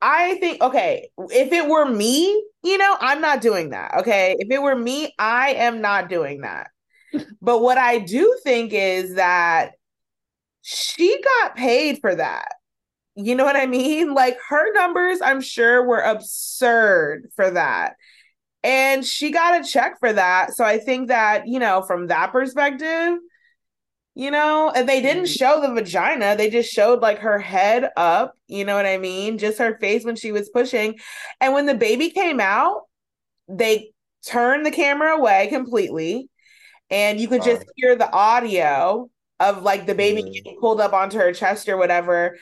I think okay, if it were me, you know, I'm not doing that. Okay. If it were me, I am not doing that. But what I do think is that she got paid for that. You know what I mean? Like her numbers, I'm sure, were absurd for that. And she got a check for that. So I think that, you know, from that perspective, you know, and they didn't mm-hmm. show the vagina. They just showed like her head up, you know what I mean? Just her face when she was pushing. And when the baby came out, they turned the camera away completely. And you could just hear the audio of like the baby getting pulled up onto her chest or whatever.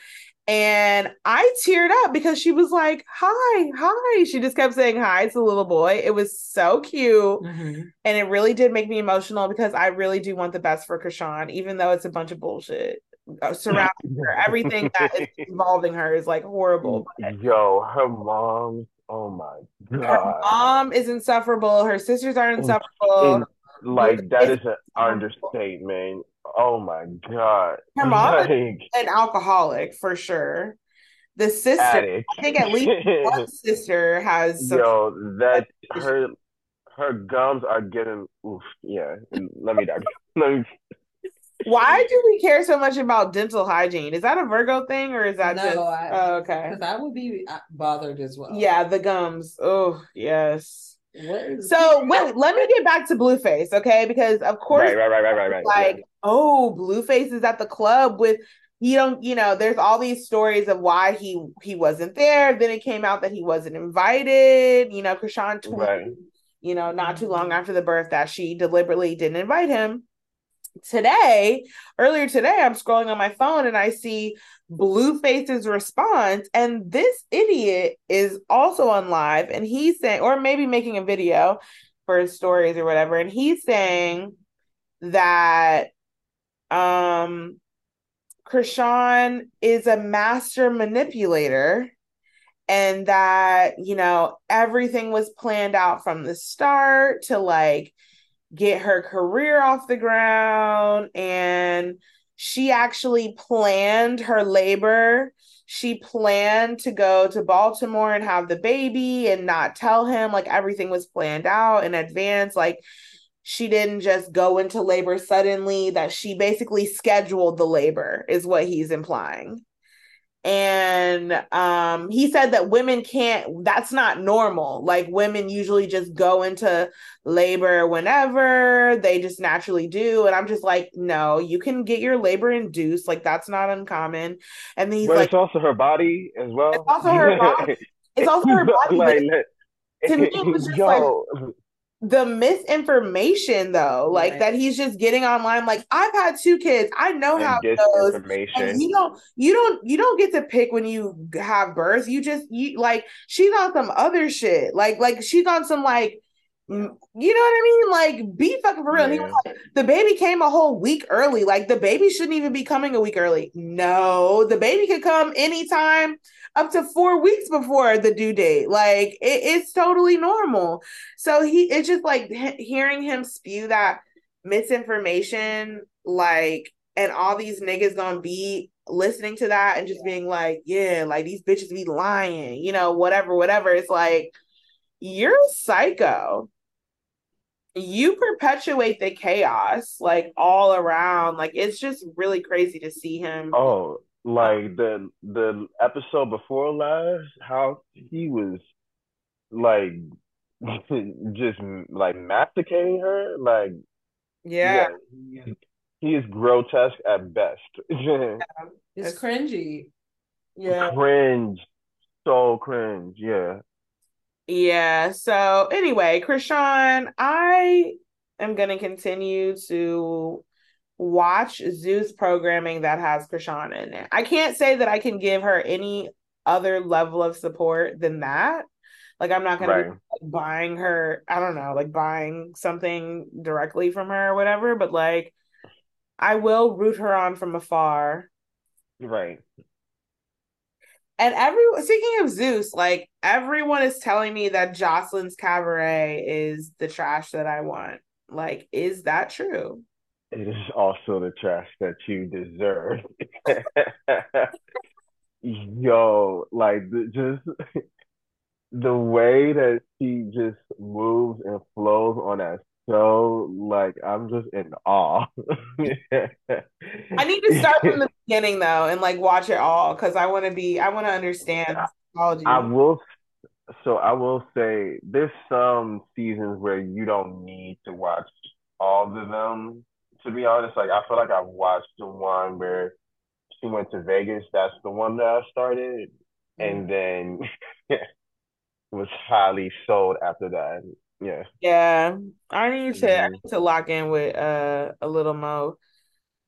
And I teared up because she was like, Hi, hi. She just kept saying hi to the little boy. It was so cute. Mhm. And it really did make me emotional because I really do want the best for Chrisean, even though it's a bunch of bullshit uh, surrounding her. Everything that is involving her is like horrible. Yo, her mom. Oh my Her God. mom is insufferable. Her sisters are insufferable. In- like that is an understatement. Oh my God. Her mom is Like an alcoholic for sure. The sister, addict. I think at least one sister has some. Yo, that her her gums are getting oof. Yeah. Let me not. Let me. Why do we care so much about dental hygiene? Is that a Virgo thing or is that No, just? I- oh, okay. Because I would be uh, bothered as well. Yeah, the gums. Oh, yes. So wait, let me get back to Blueface, okay? Because of course, Right, right, right, right, right, right. like, oh, Blueface is at the club with you don't, you know, there's all these stories of why he he wasn't there. Then it came out that he wasn't invited. You know, Chrisean tweeted, Right. you know, not too long after the birth that she deliberately didn't invite him. Today, earlier today, I'm scrolling on my phone and I see Blueface's response, and this idiot is also on live, and he's saying, or maybe making a video for his stories or whatever, and he's saying that um Chrisean is a master manipulator and that you know everything was planned out from the start to like get her career off the ground and she actually planned her labor. She planned to go to Baltimore and have the baby and not tell him like everything was planned out in advance. Like she didn't just go into labor suddenly that she basically scheduled the labor is what he's implying and um he said that women can't that's not normal like women usually just go into labor whenever they just naturally do and i'm just like no you can get your labor induced like that's not uncommon and then he's but like it's also her body as well. It's also her body. it's also her body like, to me, it was just yo, the misinformation though like Right. that he's just getting online. Like i've had two kids. I know how it goes. And you don't you don't you don't get to pick when you have birth. You just you like she's on some other shit. Like like she's on some like you know what i mean? Like be fucking for real. And he was Yeah. like the baby came a whole week early. Like the baby shouldn't even be coming a week early. No the baby could come anytime up to four weeks before the due date. Like it, it's totally normal. So he it's just like he- hearing him spew that misinformation like and all these niggas gonna be listening to that and just being like yeah like these bitches be lying you know whatever whatever. It's like you're a psycho. You perpetuate the chaos like all around. Like it's just really crazy to see him Oh, like the the episode before last, how he was like just like masticating her, like yeah, he is, he is grotesque at best. It's cringy. yeah Cringe, so cringe. Yeah, Yeah. So anyway, Chrisean, I am gonna continue to watch Zeus programming that has Chrisean in it. I can't say that I can give her any other level of support than that. Like I'm not gonna be like, buying her, I don't know, like buying something directly from her or whatever, but like I will root her on from afar. Right. And every speaking of Zeus, like everyone is telling me that Joseline's cabaret is the trash that I want. Like, is that true? It is also the trash that you deserve. Yo, like just the way that she just moves and flows on that show, like I'm just in awe. I need to start from the beginning though and like watch it all because I want to be I want to understand psychology. I will, so I will say there's some seasons where you don't need to watch all of them. To be honest, like I feel like I've watched the one where she went to Vegas. That's the one that I started, and then was highly sold after that. Yeah. Yeah, I need to I Mhm. need to lock in with uh a little mo.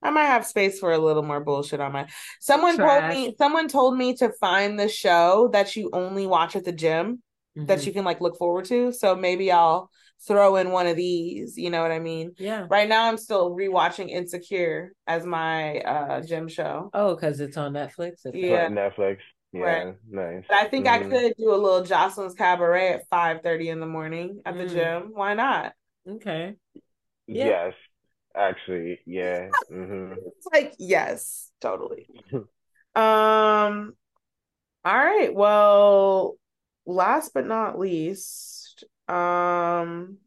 I might have space for a little more bullshit on my. Someone told me someone told me to find the show that you only watch at the gym that Mhm. you can like look forward to. So maybe I'll throw in one of these. You know what I mean? Yeah. Right now, I'm still rewatching Insecure as my uh gym show. Oh, because it's on Netflix. It's Yeah. Netflix. Yeah, Right. nice. But I think I Mhm. could do a little Joseline's Cabaret at five thirty in the morning at the Mm. gym. Why not? Okay. Yeah. Yes, actually, yeah. hmm It's like yes, totally. Um. All right. Well, last but not least, um.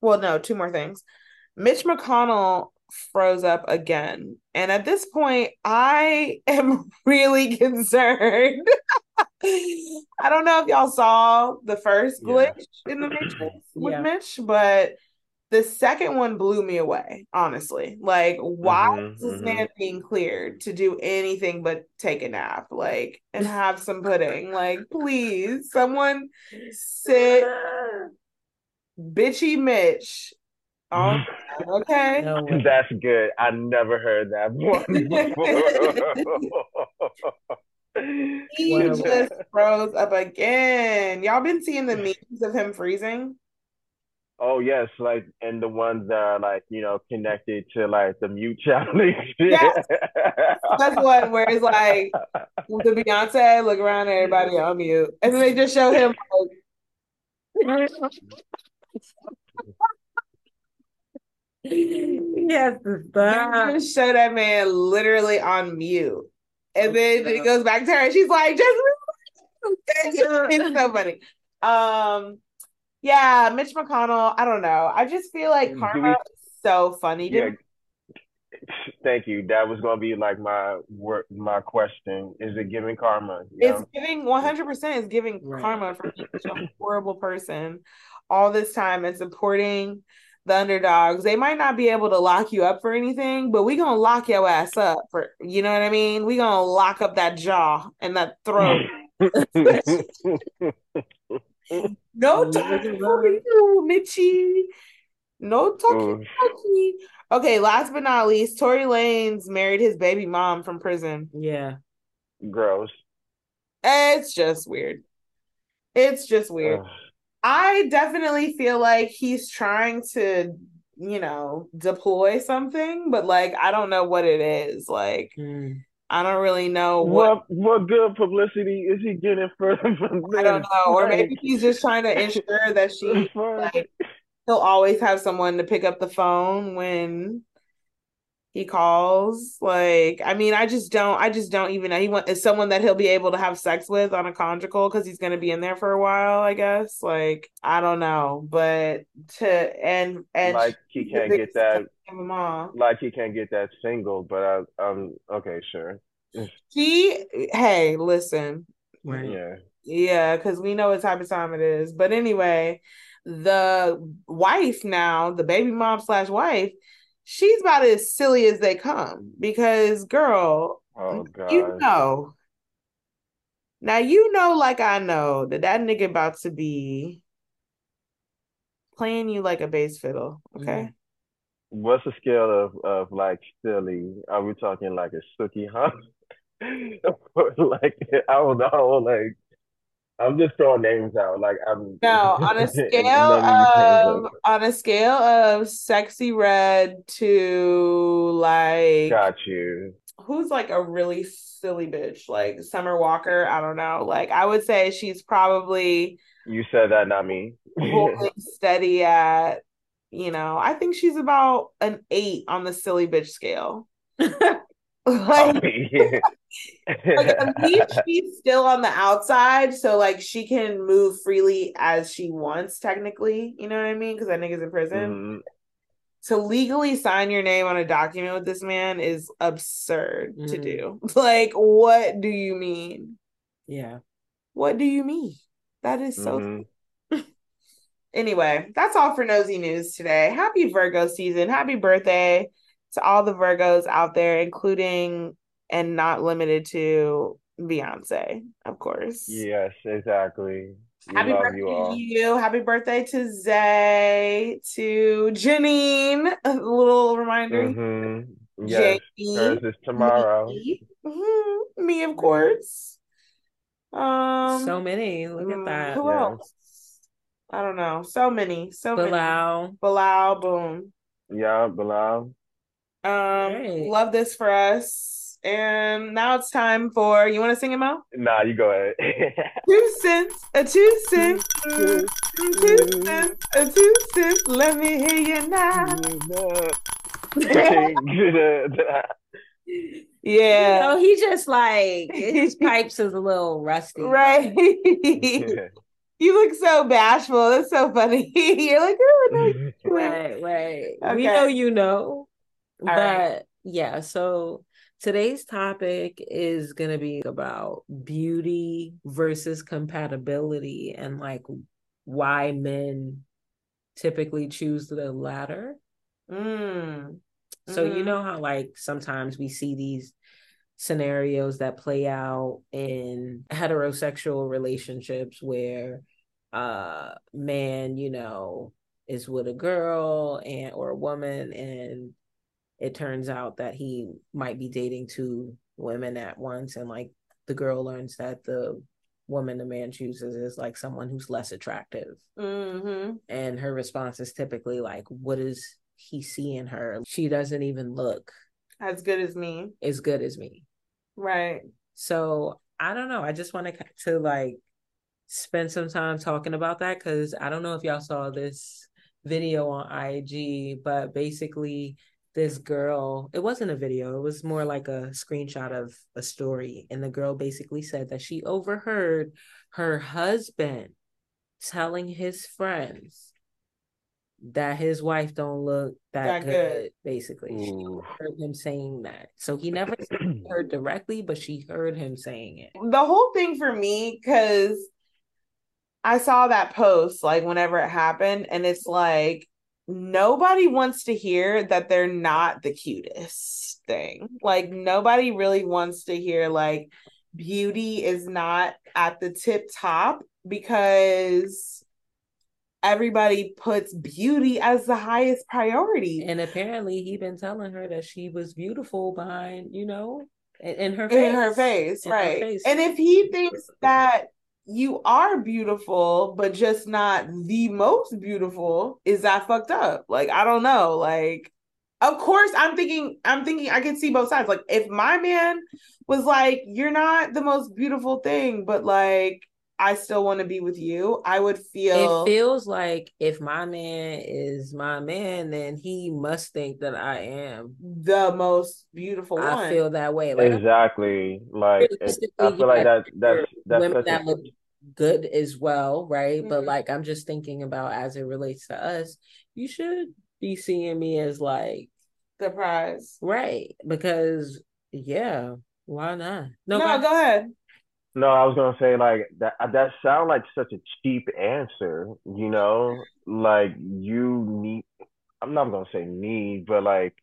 Well, no, two more things. Mitch McConnell froze up again, and at this point, I am really concerned. I don't know if y'all saw the first Yeah. glitch in the Matrix with Yeah. Mitch, but the second one blew me away, honestly. Like, why Mhm, is this mhm. man being cleared to do anything but take a nap, like, and have some pudding? Like, please, someone sit bitchy Mitch. Oh, okay. No. That's good. I never heard that one before. He just froze up again. Y'all been seeing the memes of him freezing? Oh yes, like and the ones that are like you know connected to like the mute challenge. Yes. That's one where it's like the Beyonce look around everybody on mute, and then they just show him like Yes, you stop. just show that man literally on mute. And then it goes back to her. And she's like, just it's so funny. Um, yeah, Mitch McConnell. I don't know. I just feel like karma we- is so funny. Yeah. me. Thank you. That was gonna be like my wor- my question. Is it giving karma? It's know? giving 100% is giving Right. karma for being such a horrible person all this time and supporting the underdogs. They might not be able to lock you up for anything, but we gonna lock your ass up for you know what I mean? We gonna lock up that jaw and that throat. No Leave talking it for alone. you, Mitchie. No talking Oof. for me. Okay, last but not least, Tory Lanez married his baby mom from prison. Yeah. Gross. It's just weird. It's just weird. Ugh. I definitely feel like he's trying to, you know, deploy something, but like I don't know what it is. Like Mm. I don't really know what What what good publicity is he getting for from I don't this? know. Or maybe he's just trying to ensure that she like he'll always have someone to pick up the phone when he calls. Like, I mean, I just don't I just don't even know. He want is someone that he'll be able to have sex with on a conjugal because he's gonna be in there for a while, I guess. Like, I don't know. But to and and like he can't get that Give them like he can't get that single, but I um okay, sure. She, hey, listen, Right. Yeah. yeah, because we know what type of time it is. But anyway, the wife now, the baby mom slash wife, she's about as silly as they come because, girl, Oh you know, now you know, like I know that that nigga about to be playing you like a bass fiddle. Okay. Mm-hmm. What's the scale of of like silly? Are we talking like a Suki huh? Like I don't know, like I'm just throwing names out. Like I'm No, on a scale of on a scale of Sexyy Red to like got you. who's like a really silly bitch, like Summer Walker. I don't know. Like I would say she's probably You said that, not me. holding steady at, you know, I think she's about an eight on the silly bitch scale. Oh, like, yeah. Like at least she's still on the outside, so like she can move freely as she wants, technically. You know what I mean? Because that nigga's in prison. Mhm. To legally sign your name on a document with this man is absurd to Mhm. do. Like, what do you mean? Yeah. What do you mean? That is so. Mhm. Anyway, that's all for Nosy News today. Happy Virgo season. Happy birthday to all the Virgos out there, including and not limited to Beyonce, of course. Yes, exactly. We Happy birthday you to you. Happy birthday to Zay, to Janine. A little reminder. hmm Yes, Jamie. hers is tomorrow. Me, Mhm. Me, of course. Um, so many. Look at mm, that. Who Yeah. else? I don't know. So many. So many. Bilal. Bilal, boom. Yeah, Bilal. Um, Great. love this for us. And now it's time for you want to sing it, Mo? Nah, you go ahead. Two cents, a two cents, two cents, a two cents. Let me hear you now. Yeah, No, he just like his pipes is a little rusty. right. you look so bashful. That's so funny. You're like, oh no. Right, right. We know you know. All but right. yeah, so today's topic is gonna be about beauty versus compatibility and like why men typically choose the latter. Mm. So you Mhm. know how like sometimes we see these scenarios that play out in heterosexual relationships where uh man, you know, is with a girl and or a woman and it turns out that he might be dating two women at once and like the girl learns that the woman the man chooses is like someone who's less attractive Mhm. and her response is typically like what is he seeing her she doesn't even look As good as me. as good as me Right. so i don't know i just want to to like spend some time talking about that because i don't know if y'all saw this video on ig but basically this girl, it wasn't a video, it was more like a screenshot of a story. And the girl basically said that she overheard her husband telling his friends that his wife don't look that, That good, good. basically. She heard him saying that. So he never heard directly, but she heard him saying it. the whole thing for me because I saw that post like whenever it happened, and it's like nobody wants to hear that they're not the cutest thing. Like nobody really wants to hear like beauty is not at the tip top because everybody puts beauty as the highest priority And apparently he been telling her that she was beautiful behind, you know, in, in her face. in her face, In her right? face. And if he thinks that you are beautiful, but just not the most beautiful, is that fucked up? Like, I don't know. Like, of course, I'm thinking, I'm thinking, I can see both sides. Like, if my man was like, "You're not the most beautiful thing," but like, I still want to be with you, I would feel It feels like if my man is my man, then he must think that I am. the most beautiful one. I feel that way. Like Exactly. Like it, I feel like yeah, that that's that's women that a look good as well, right? But Mhm. like I'm just thinking about as it relates to us, you should be seeing me as like the prize. right because yeah, why not? No, No, go ahead. No, I was gonna say like that. Uh, that sound like such a cheap answer, you know. Like you need. I'm not gonna say need, but like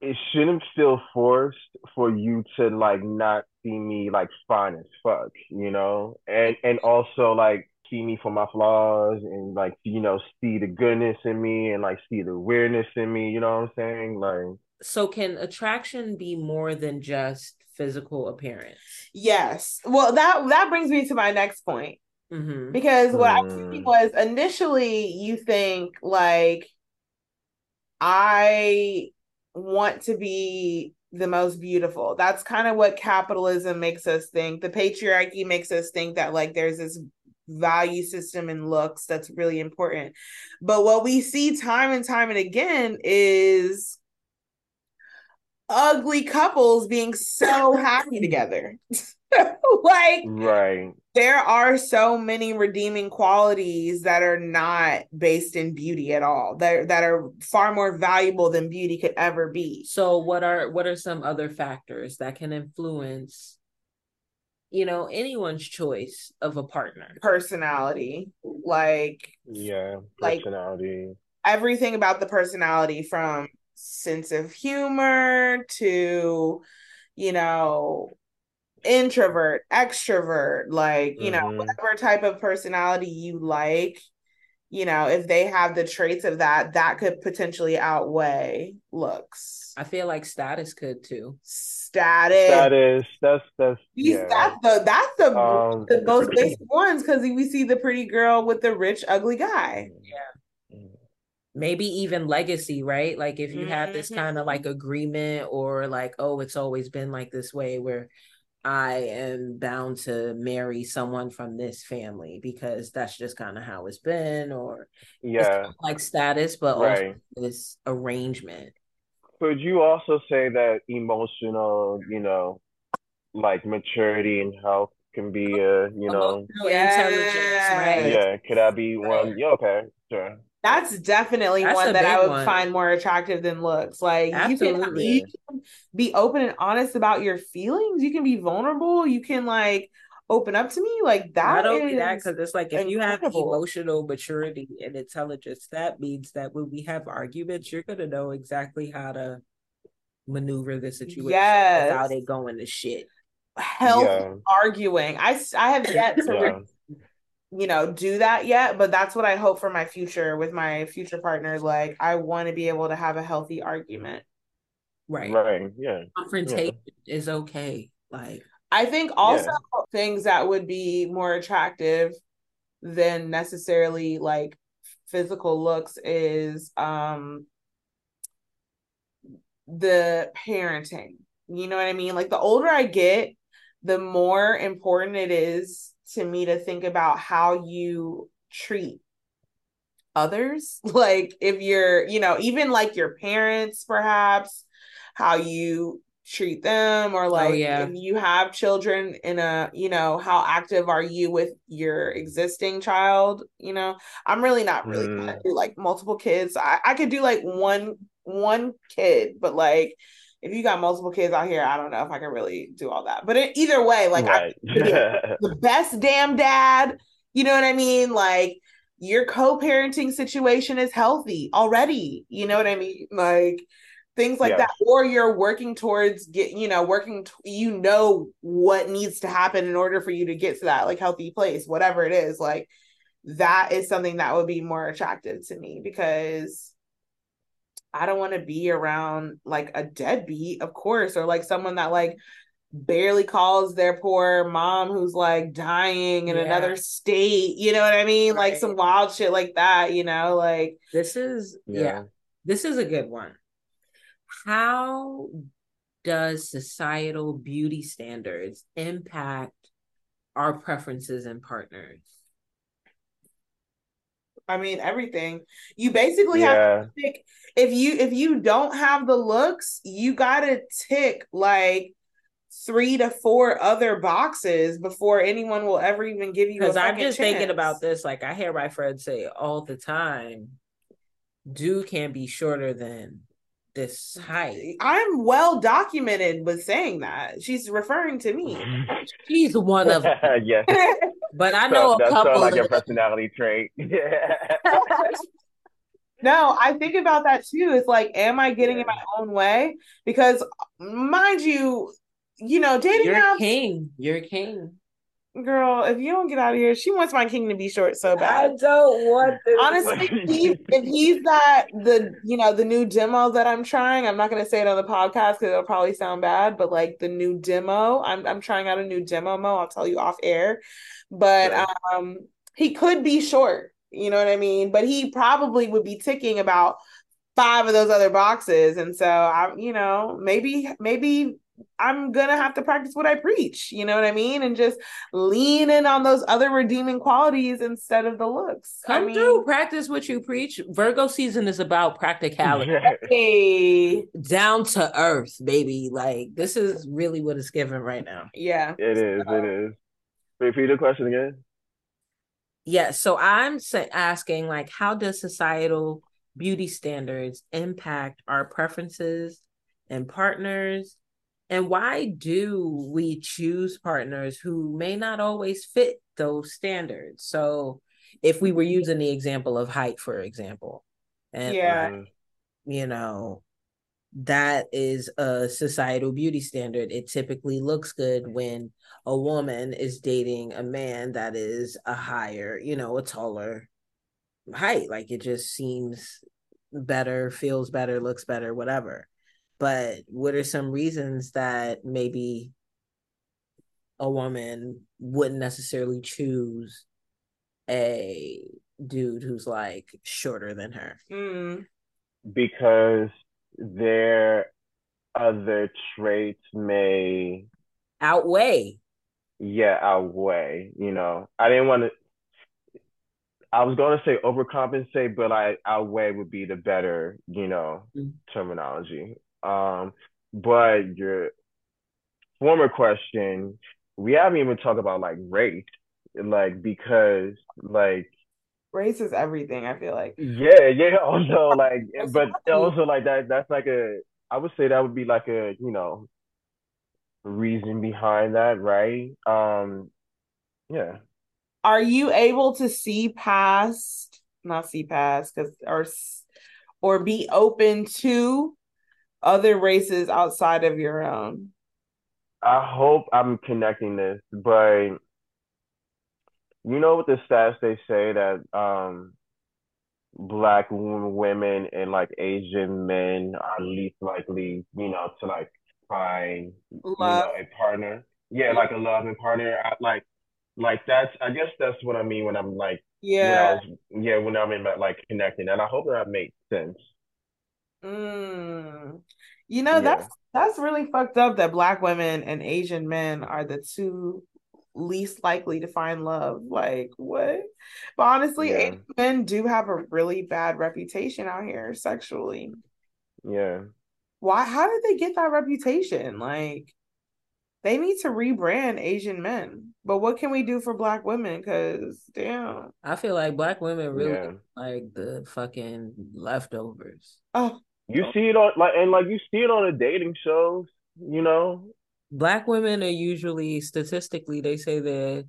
it shouldn't feel forced for you to like not see me like fine as fuck, you know, and and also like see me for my flaws and like you know see the goodness in me and like see the weirdness in me. You know what I'm saying? Like so can attraction be more than just physical appearance? Yes. Well, that that brings me to my next point. hmm Because what I was Hmm. thinking was initially you think like I want to be the most beautiful. That's kind of what capitalism makes us think. The patriarchy makes us think that like there's this value system in looks that's really important. But what we see time and time and again is ugly couples being so happy together. like right, there are so many redeeming qualities that are not based in beauty at all that that are far more valuable than beauty could ever be So what are what are some other factors that can influence you know anyone's choice of a partner? personality like yeah, Like- personality. everything about the personality from sense of humor to you know introvert extrovert like you know Mhm. whatever type of personality you like you know if they have the traits of that that could potentially outweigh looks I feel like status could too. status, That is that's that's These- yeah. that's the that's the, Um, the most basic ones because we see the pretty girl with the rich ugly guy Maybe even legacy, right? Like if you have this kind of like mm-hmm. agreement or like, oh, it's always been like this way where I am bound to marry someone from this family because that's just kind of how it's been, or Yeah, like status, but also right. this arrangement. Could you also say that emotional, you know, like maturity and health can be a, you know, Emotional intelligence, right? Yeah, could that be one? Yeah, okay, sure. That's definitely That's one that I would one. find more attractive than looks. Like you can, you can be open and honest about your feelings. You can be vulnerable. You can like open up to me. Like that Not only that, is because it's like if you have emotional maturity and intelligence, that means that when we have arguments, you're gonna know exactly how to maneuver the situation Yes. without it going to shit. health Yeah. arguing. I have yet to Yeah. You know do that yet, but that's what I hope for my future with my future partners. Like I want to be able to have a healthy argument. Right. Right, yeah. Confrontation is okay. Like I think also things that would be more attractive than necessarily like physical looks is um the parenting. You know what I mean? Like the older I get, the more important it is to me to think about how you treat others. Like if you're, you know, even like your parents, perhaps, how you treat them or like yeah. if you have children in a you know how active are you with your existing child you know i'm really not really Mm. do like multiple kids I, I could do like one one kid but like if you got multiple kids out here i don't know if i can really do all that but it, either way like I, the best damn dad. You know what I mean? Like your co-parenting situation is healthy already. You know what I mean? Like things like Yes. that or you're working towards get you know working t- you know what needs to happen in order for you to get to that like healthy place whatever it is like that is something that would be more attractive to me because I don't want to be around like a deadbeat, of course, or like someone that like barely calls their poor mom who's like dying in Yeah. another state. You know what I mean? Like some wild shit like that, you know? Like This is yeah. Yeah. This is a good one. How does societal beauty standards impact our preferences and partners? I mean everything. You basically have to tick if you if you don't have the looks, you gotta tick like three to four other boxes before anyone will ever even give you Because I'm fucking just thinking about this. Like I hear my friends say all the time, "Do can't be shorter than this height. I'm well documented with saying that. She's referring to me. Mm-hmm. She's one of them. yes. But I know a that couple sounds like a personality trait. Yeah. no, I think about that too. It's like, am I getting in my own way? Because mind you, you know, dating You're apps, king. You're king. girl, if you don't get out of here, she wants my king to be short so bad. I don't want this. Honestly, if he's, if he's that the you know the new demo that I'm trying, I'm not gonna say it on the podcast because it'll probably sound bad, but like the new demo, I'm I'm trying out a new demo mo. I'll tell you off air, but um, he could be short. You know what I mean? But he probably would be ticking about five of those other boxes, and so I, you know, maybe maybe I'm gonna have to practice what I preach. You know what I mean? And just lean in on those other redeeming qualities instead of the looks. I Come mean, through, practice what you preach. Virgo season is about practicality, Hey, down to earth, baby. Like this is really what it's given right now. yeah. It is. It is. Repeat the question again. Yeah, so I'm asking, like, how does societal beauty standards impact our preferences and partners? And why do we choose partners who may not always fit those standards? So, if we were using the example of height, for example, and Yeah. You know, that is a societal beauty standard. It typically looks good when a woman is dating a man that is a higher, you know, a taller height. Like it just seems better, feels better, looks better, whatever. But what are some reasons that maybe a woman wouldn't necessarily choose a dude who's like shorter than her? Mm. Because their other traits may, Outweigh. Yeah, outweigh. You know, I didn't want to. I was going to say overcompensate, but I outweigh would be the better, you know, Mm. terminology. Um, but your former question, we haven't even talked about like race, like because like Race is everything, I feel like. yeah, yeah. Also, like, but also like that. That's like a. I would say that would be like a, you know, reason behind that, right? Um, yeah. Are you able to see past, not see past, because or or be open to other races outside of your own? I hope I'm connecting this, but you know what the stats they say that um black women and like Asian men are least likely, you know, to like find you know, a partner. Yeah, like a loving partner. I, like, like that's. I guess that's what I mean when I'm like, when Yeah. was, yeah, when I'm in like connecting, and I hope that makes sense. Mm. You know, Yeah. that's that's really fucked up that black women and Asian men are the two least likely to find love. Like what? But honestly, Yeah. Asian men do have a really bad reputation out here sexually. Yeah. Why? How did they get that reputation? Like they need to rebrand Asian men. But what can we do for black women? Because damn. I feel like black women really Yeah. like the fucking leftovers. Oh, You see it on like and like you see it on the dating shows, you know? Black women are usually statistically they say they're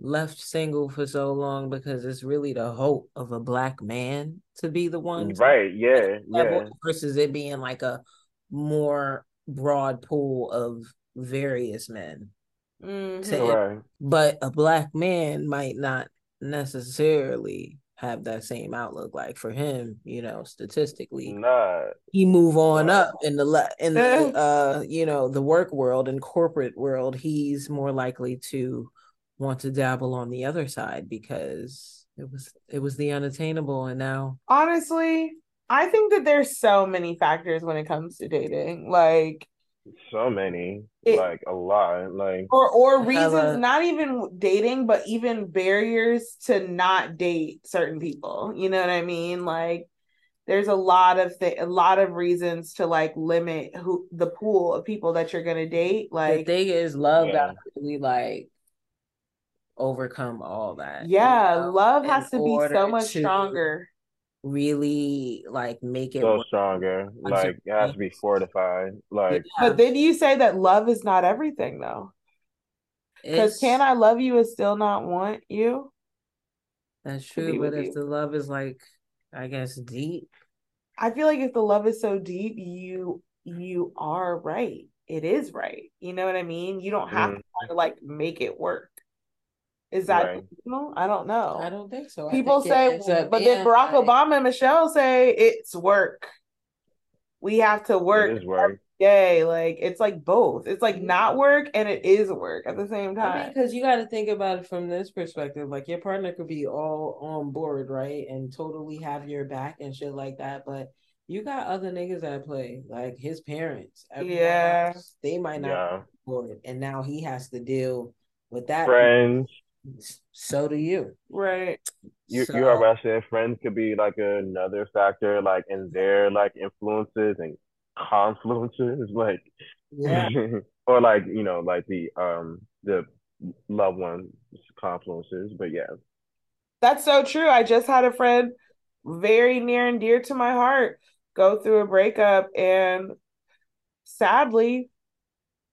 left single for so long because it's really the hope of a black man to be the one Right, yeah, level yeah. versus it being like a more broad pool of various men. mhm. To- Right. But a black man might not necessarily have that same outlook. Like for him, you know, statistically, Nah. he move on Right. up in the le- in the uh you know the work world and corporate world. He's more likely to want to dabble on the other side because it was it was the unattainable, and now Honestly, I think that there's so many factors when it comes to dating. Like So many. It- like a lot. Like or or reasons a- not even dating but even barriers to not date certain people you know what i mean like there's a lot of th- a lot of reasons to like limit who the pool of people that you're gonna date Like the like thing is, love Yeah. got really like overcome all that. you yeah know, love in has to be so much to stronger Really like make it so stronger. Like it has to be fortified. Like Yeah. but then you say that love is not everything though because can i love you and still not want you That's true, but if you. the love is like, I guess deep, I feel like if the love is so deep, you you are right. It is right. You know what I mean? You don't have Mhm. to to like make it work. Is that Right. delusional? I don't know. I don't think so. People think say, ends up but then Barack like- Obama and Michelle say it's work. We have to work. it is work. Yay! Like it's like both. It's like not work and it is work at the same I mean, time. because you got to think about it from this perspective. Like your partner could be all on board, right, and totally have your back and shit like that. But you got other niggas at play, like his parents. Yeah. else, they might not be Yeah. on board, and now he has to deal with that. Friends. So do you. Right. You So- you heard what I said. Friends could be like another factor, like in their like influences and confluences, like Yeah. or like you know like the um the loved ones confluences. But yeah, That's so true. I just had a friend very near and dear to my heart go through a breakup and sadly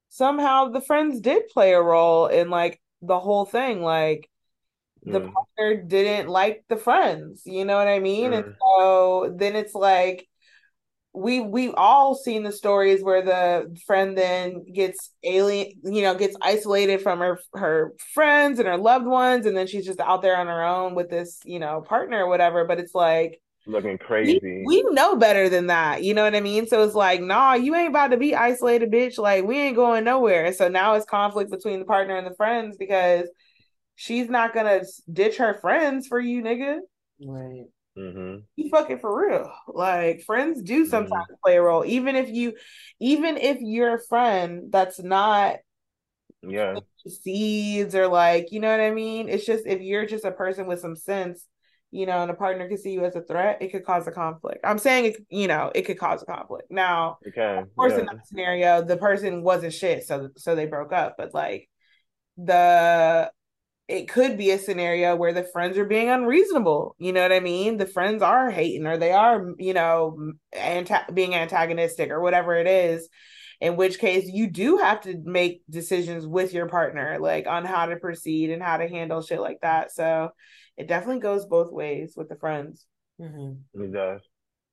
somehow the friends did play a role in like the whole thing like the Mm. partner didn't like the friends you know what i mean and Mm. so then it's like we we've all seen the stories where the friend then gets alien you know gets isolated from her her friends and her loved ones and then she's just out there on her own with this you know partner or whatever but it's like looking crazy. we know better than that you know what i mean so it's like nah you ain't about to be isolated bitch like we ain't going nowhere so now it's conflict between the partner and the friends because she's not gonna ditch her friends for you nigga Right. Mm-hmm. you fucking for real. Like friends do Mm-hmm. sometimes play a role, even if you, even if you're a friend that's not Yeah, seeds or like, you know what I mean. It's just if you're just a person with some sense, you know, and a partner can see you as a threat, it could cause a conflict. I'm saying, it, you know, it could cause a conflict. Now, can. of course, Yeah. in that scenario, the person wasn't shit, so so they broke up. But like the it could be a scenario where the friends are being unreasonable. You know what I mean? The friends are hating or they are, you know, anti- being antagonistic or whatever it is. In which case, you do have to make decisions with your partner, like on how to proceed and how to handle shit like that. So it definitely goes both ways with the friends. hmm It does.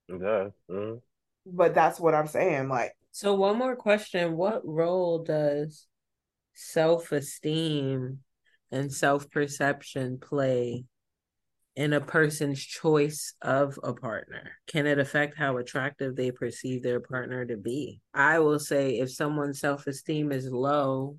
It does. Mhm. But that's what I'm saying. Like, So one more question: What role does self-esteem and self-perception play in a person's choice of a partner? Can it affect how attractive they perceive their partner to be? I will say if someone's self-esteem is low,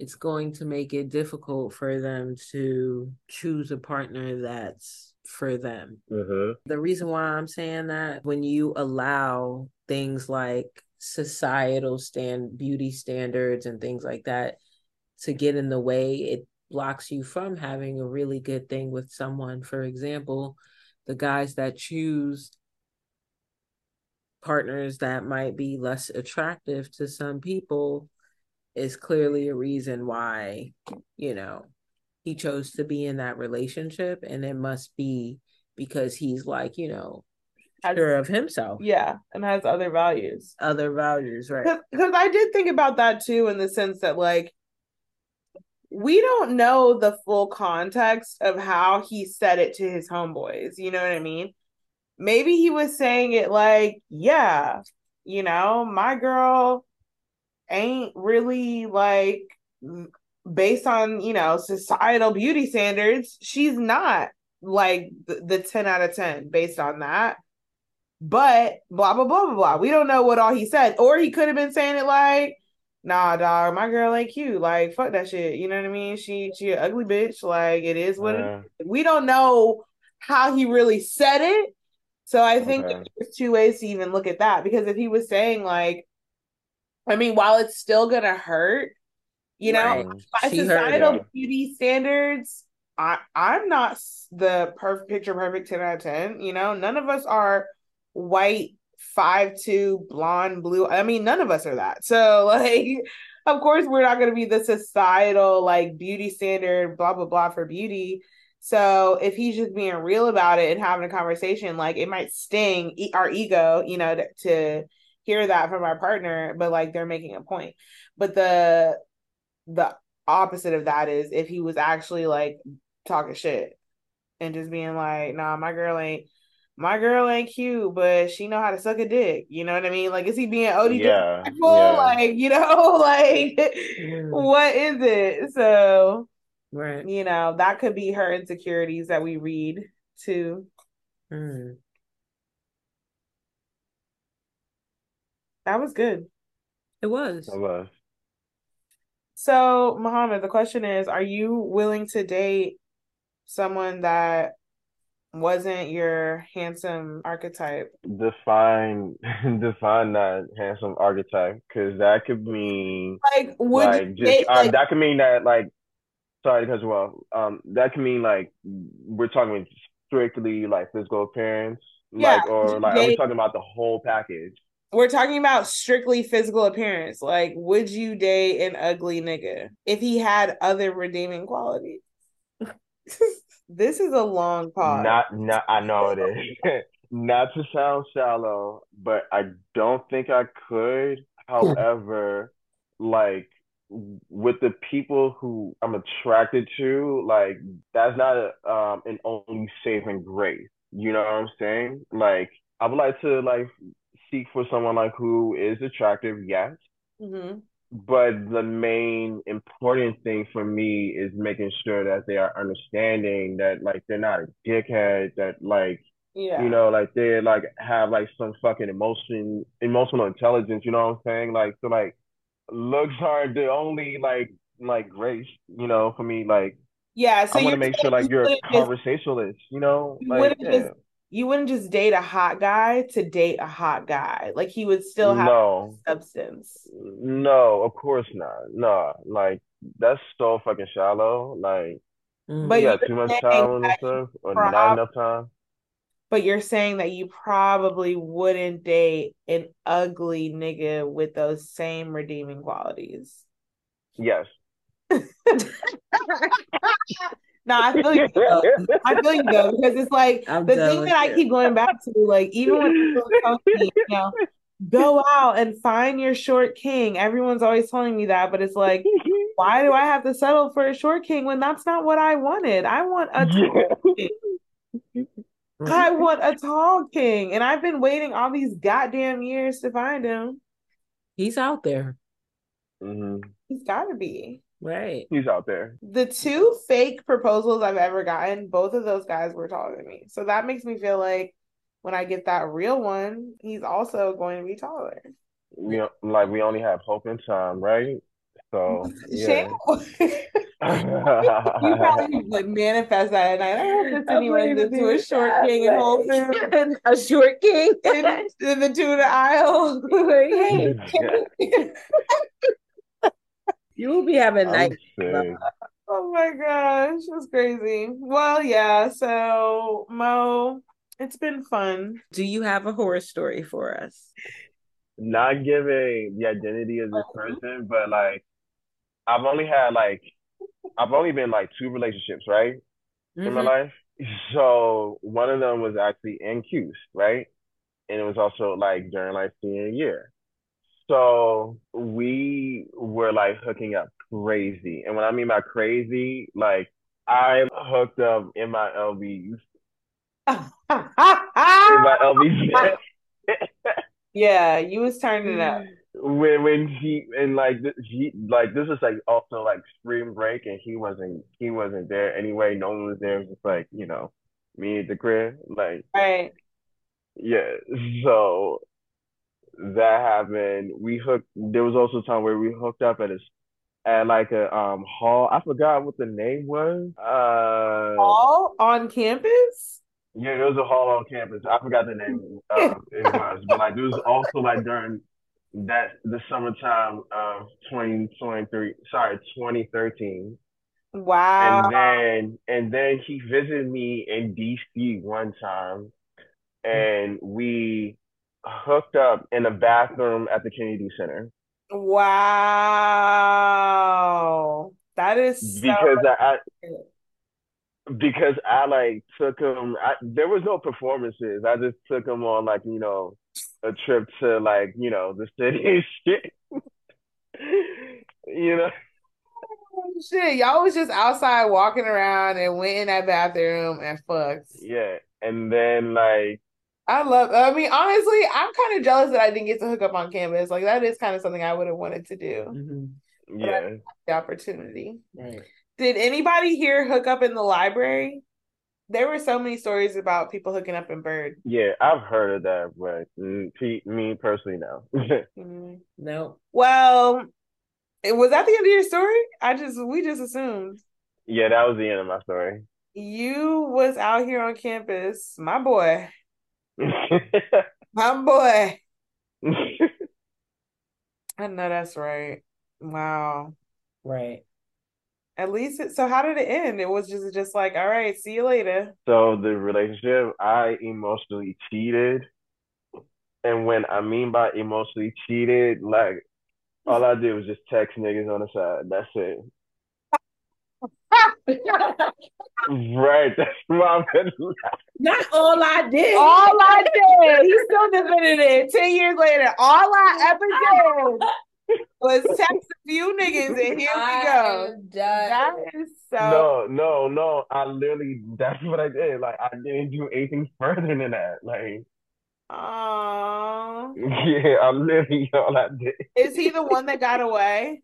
it's going to make it difficult for them to choose a partner that's for them. Mhm. The reason why I'm saying that when you allow things like societal stand beauty standards and things like that to get in the way. It blocks you from having a really good thing with someone. For example, the guys that choose partners that might be less attractive to some people is clearly a reason why, you know, he chose to be in that relationship. And it must be because he's like, you know, Has- sure of himself. Yeah, and has other values. Other values, right? Because I did think about that too, in the sense that, like, we don't know the full context of how he said it to his homeboys. You know what I mean? Maybe he was saying it like, yeah, you know, my girl ain't really like based on, you know, societal beauty standards, she's not like the, the 10 out of 10 based on that. But blah blah blah blah blah. We don't know what all he said. Or he could have been saying it like, nah, dog, my girl ain't cute. Like, fuck that shit. You know what I mean? She she an ugly bitch. Like it is what it Uh, we don't know how he really said it. So I think Okay. there's two ways to even look at that because if he was saying like, I mean, while it's still gonna hurt, you know, Right. by She societal beauty standards, I I'm not the perfect picture perfect 10 out of 10. You know, none of us are white, five two, blonde, blue. I mean, none of us are that. So like of course we're not gonna be the societal like beauty standard, blah blah blah for beauty. So if he's just being real about it and having a conversation, like it might sting our ego, you know, to, to hear that from our partner, but like they're making a point. But the the opposite of that is if he was actually like talking shit and just being like, nah, my girl ain't my girl ain't cute, but she know how to suck a dick. You know what I mean? Like, is he being OD Yeah, yeah. Like, you know, like what is it? So, Right. you know, that could be her insecurities that we read too. Mm. That was good. It was. I was. So, Muhammad, the question is, are you willing to date someone that wasn't your handsome archetype? Define define that handsome archetype because that could mean Like, would like you just date uh, like that could mean that like sorry to because well um that could mean like we're talking strictly like physical appearance Yeah, like or you like are we talking about the whole package we're talking about strictly physical appearance? Like, would you date an ugly nigga if he had other redeeming qualities? this is a long pause. not not I know it is not to sound shallow but I don't think I could however like with the people who I'm attracted to like that's not a, um an only saving grace you know what I'm saying like I would like to like seek for someone like who is attractive yes Mhm. but the main important thing for me is making sure that they are understanding that like they're not a dickhead that like Yeah. you know like they like have like some fucking emotion emotional intelligence you know what i'm saying like so like looks are the only like like grace you know for me like yeah. So i want to make sure like you you're a conversationalist you know like yeah. just you wouldn't just date a hot guy to date a hot guy. Like he would still have no substance. no of course not no like that's so fucking shallow like Mm. But you got too much time on that this earth or prob- not enough time But you're saying that you probably wouldn't date an ugly nigga with those same redeeming qualities. yes No, I feel you. though. I feel you though because it's like I'm the thing with that I keep going back to, like even when people tell me, you know, go out and find your short king. Everyone's always telling me that, but it's like, why do I have to settle for a short king when that's not what I wanted? I want a tall king. I want a tall king, and I've been waiting all these goddamn years to find him. He's out there. hmm He's got to be. Right. he's out there The two fake proposals I've ever gotten, both of those guys were taller than me. So that makes me feel like when I get that real one, he's also going to be taller. we like we only have hope and time right so yeah you probably like manifest that at night. I hope this anyone into a short king and Whole Foods a short king. in, in the tuna aisle. Like, hey, can we- You will be having I'm night. Oh my gosh, that's crazy. Well, yeah, so Mo, it's been fun. Do you have a horror story for us? Not giving the identity of this person, but like I've only had like I've only been like two relationships, right? In my Mhm. life. So one of them was actually in Cuse, right? And it was also like during like senior year. So we were like hooking up crazy. And when I mean by crazy, like I hooked up in my LBs. In my LBs. yeah, you was turning up. when when he and like he like this is like also like spring break and he wasn't he wasn't there anyway. No one was there. It was just like you know me at the crib. Like Right. yeah. So that happened. We hooked. There was also a time where we hooked up at a at like a um hall. I forgot what the name was. Uh, All on campus? yeah, there was a hall on campus. I forgot the name uh, it was, but like it was also like during that the summertime of 2023, sorry, 2013. Wow. And then and then he visited me in DC one time and we hooked up in a bathroom at the Kennedy Center Wow. That is so because I, I because I like took him I, there was no performances. I just took him on like, you know, a trip to like, you know, the city shit. You know? Shit, y'all was just outside walking around and went in that bathroom and fucked. Yeah. And then like I love, I mean, honestly, I'm kind of jealous that I didn't get to hook up on campus. Like, that is kind of something I would have wanted to do, Mhm. yeah. the opportunity. Right. Did anybody here hook up in the library? There were so many stories about people hooking up in Bird. Yeah, I've heard of that, but pe- me personally, no. Mhm. No. Well, it- was that the end of your story? I just, we just assumed. Yeah, that was the end of my story. You was out here on campus, my boy, my boy. I know that's right. Wow. Right. At least it, so how did it end? It was just just like, all right, see you later. So the relationship, I emotionally cheated. And when I mean by emotionally cheated, like all I did was just text niggas on the side. That's it. Right. That's my Not all I did. All I did, he still defended it. Ten years later, all I ever did was text a few niggas, and here we go. That is so. No, no, no. I literally that's what I did. Like I didn't do anything further than that. Like Oh. yeah, I literally all I did. Is he the one that got away?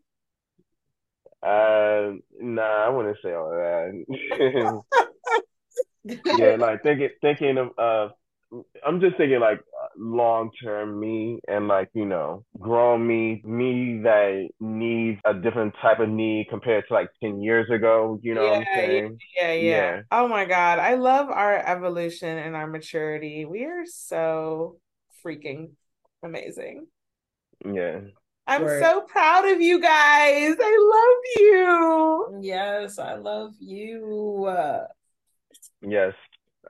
Uh, nah, I wouldn't say all that. Yeah, like thinking thinking of uh I'm just thinking like long term me and like, you know, grown me, me that needs a different type of need compared to like 10 years ago, you know what I'm saying? Yeah, yeah. Yeah. Oh my God. I love our evolution and our maturity. We are so freaking amazing. Yeah. I'm Word. so proud of you guys. I love you. Yes, I love you. Uh, Yes.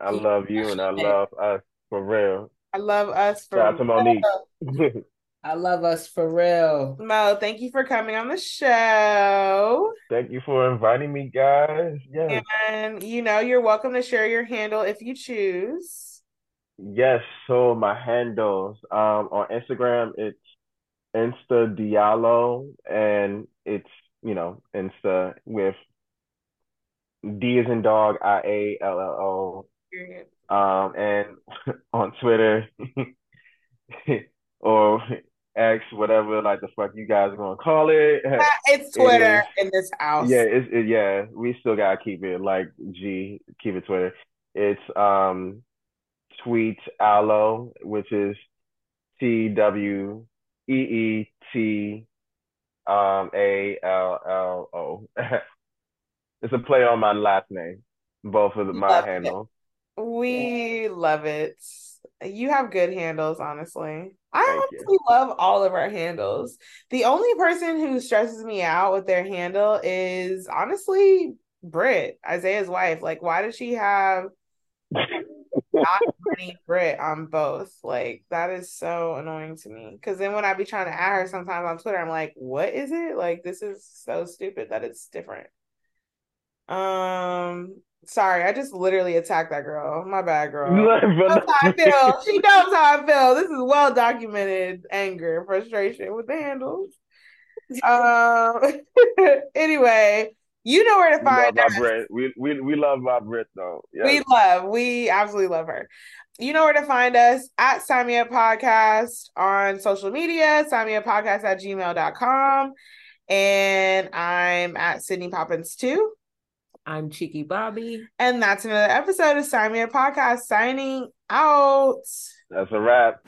I love you and I love us for real. I love us for Shout out to Monique. I love us for real. Mo, thank you for coming on the show. Thank you for inviting me, guys. Yes. And you know, you're welcome to share your handle if you choose. Yes, so my handles um on Instagram it's Insta Diallo and it's you know Insta with D as in dog I A L L O. Um and on Twitter or X whatever like the fuck you guys are gonna call it. Ah, It's Twitter is. in this house. Yeah, it's it, yeah. We still gotta keep it like G, keep it Twitter. It's um tweet allo, which is T W E E T um A L L O. It's a play on my last name, both of my Love it. handles. We love it. You have good handles, honestly. I honestly love all of our handles. The only person who stresses me out with their handle is honestly Britt, Isaiah's wife. Like, why does she have not Brittany Britt on both? Like, that is so annoying to me. Because then when I be trying to add her sometimes on Twitter, I'm like, what is it? Like, this is so stupid that it's different. Um, sorry, I just literally attacked that girl. My bad, girl. How I feel. She knows how I feel. This is well documented anger, frustration with the handles. Um. anyway, you know where to We love find our us. Brit. We, we we love our Brit though. Yes. We love. We absolutely love her. You know where to find us at Sign Me Up Podcast on social media, sign me up podcast at gmail.com. And I'm at Sydney Poppins too. I'm Cheeky Bobby. And that's another episode of Sign Me Up Podcast signing out. That's a wrap.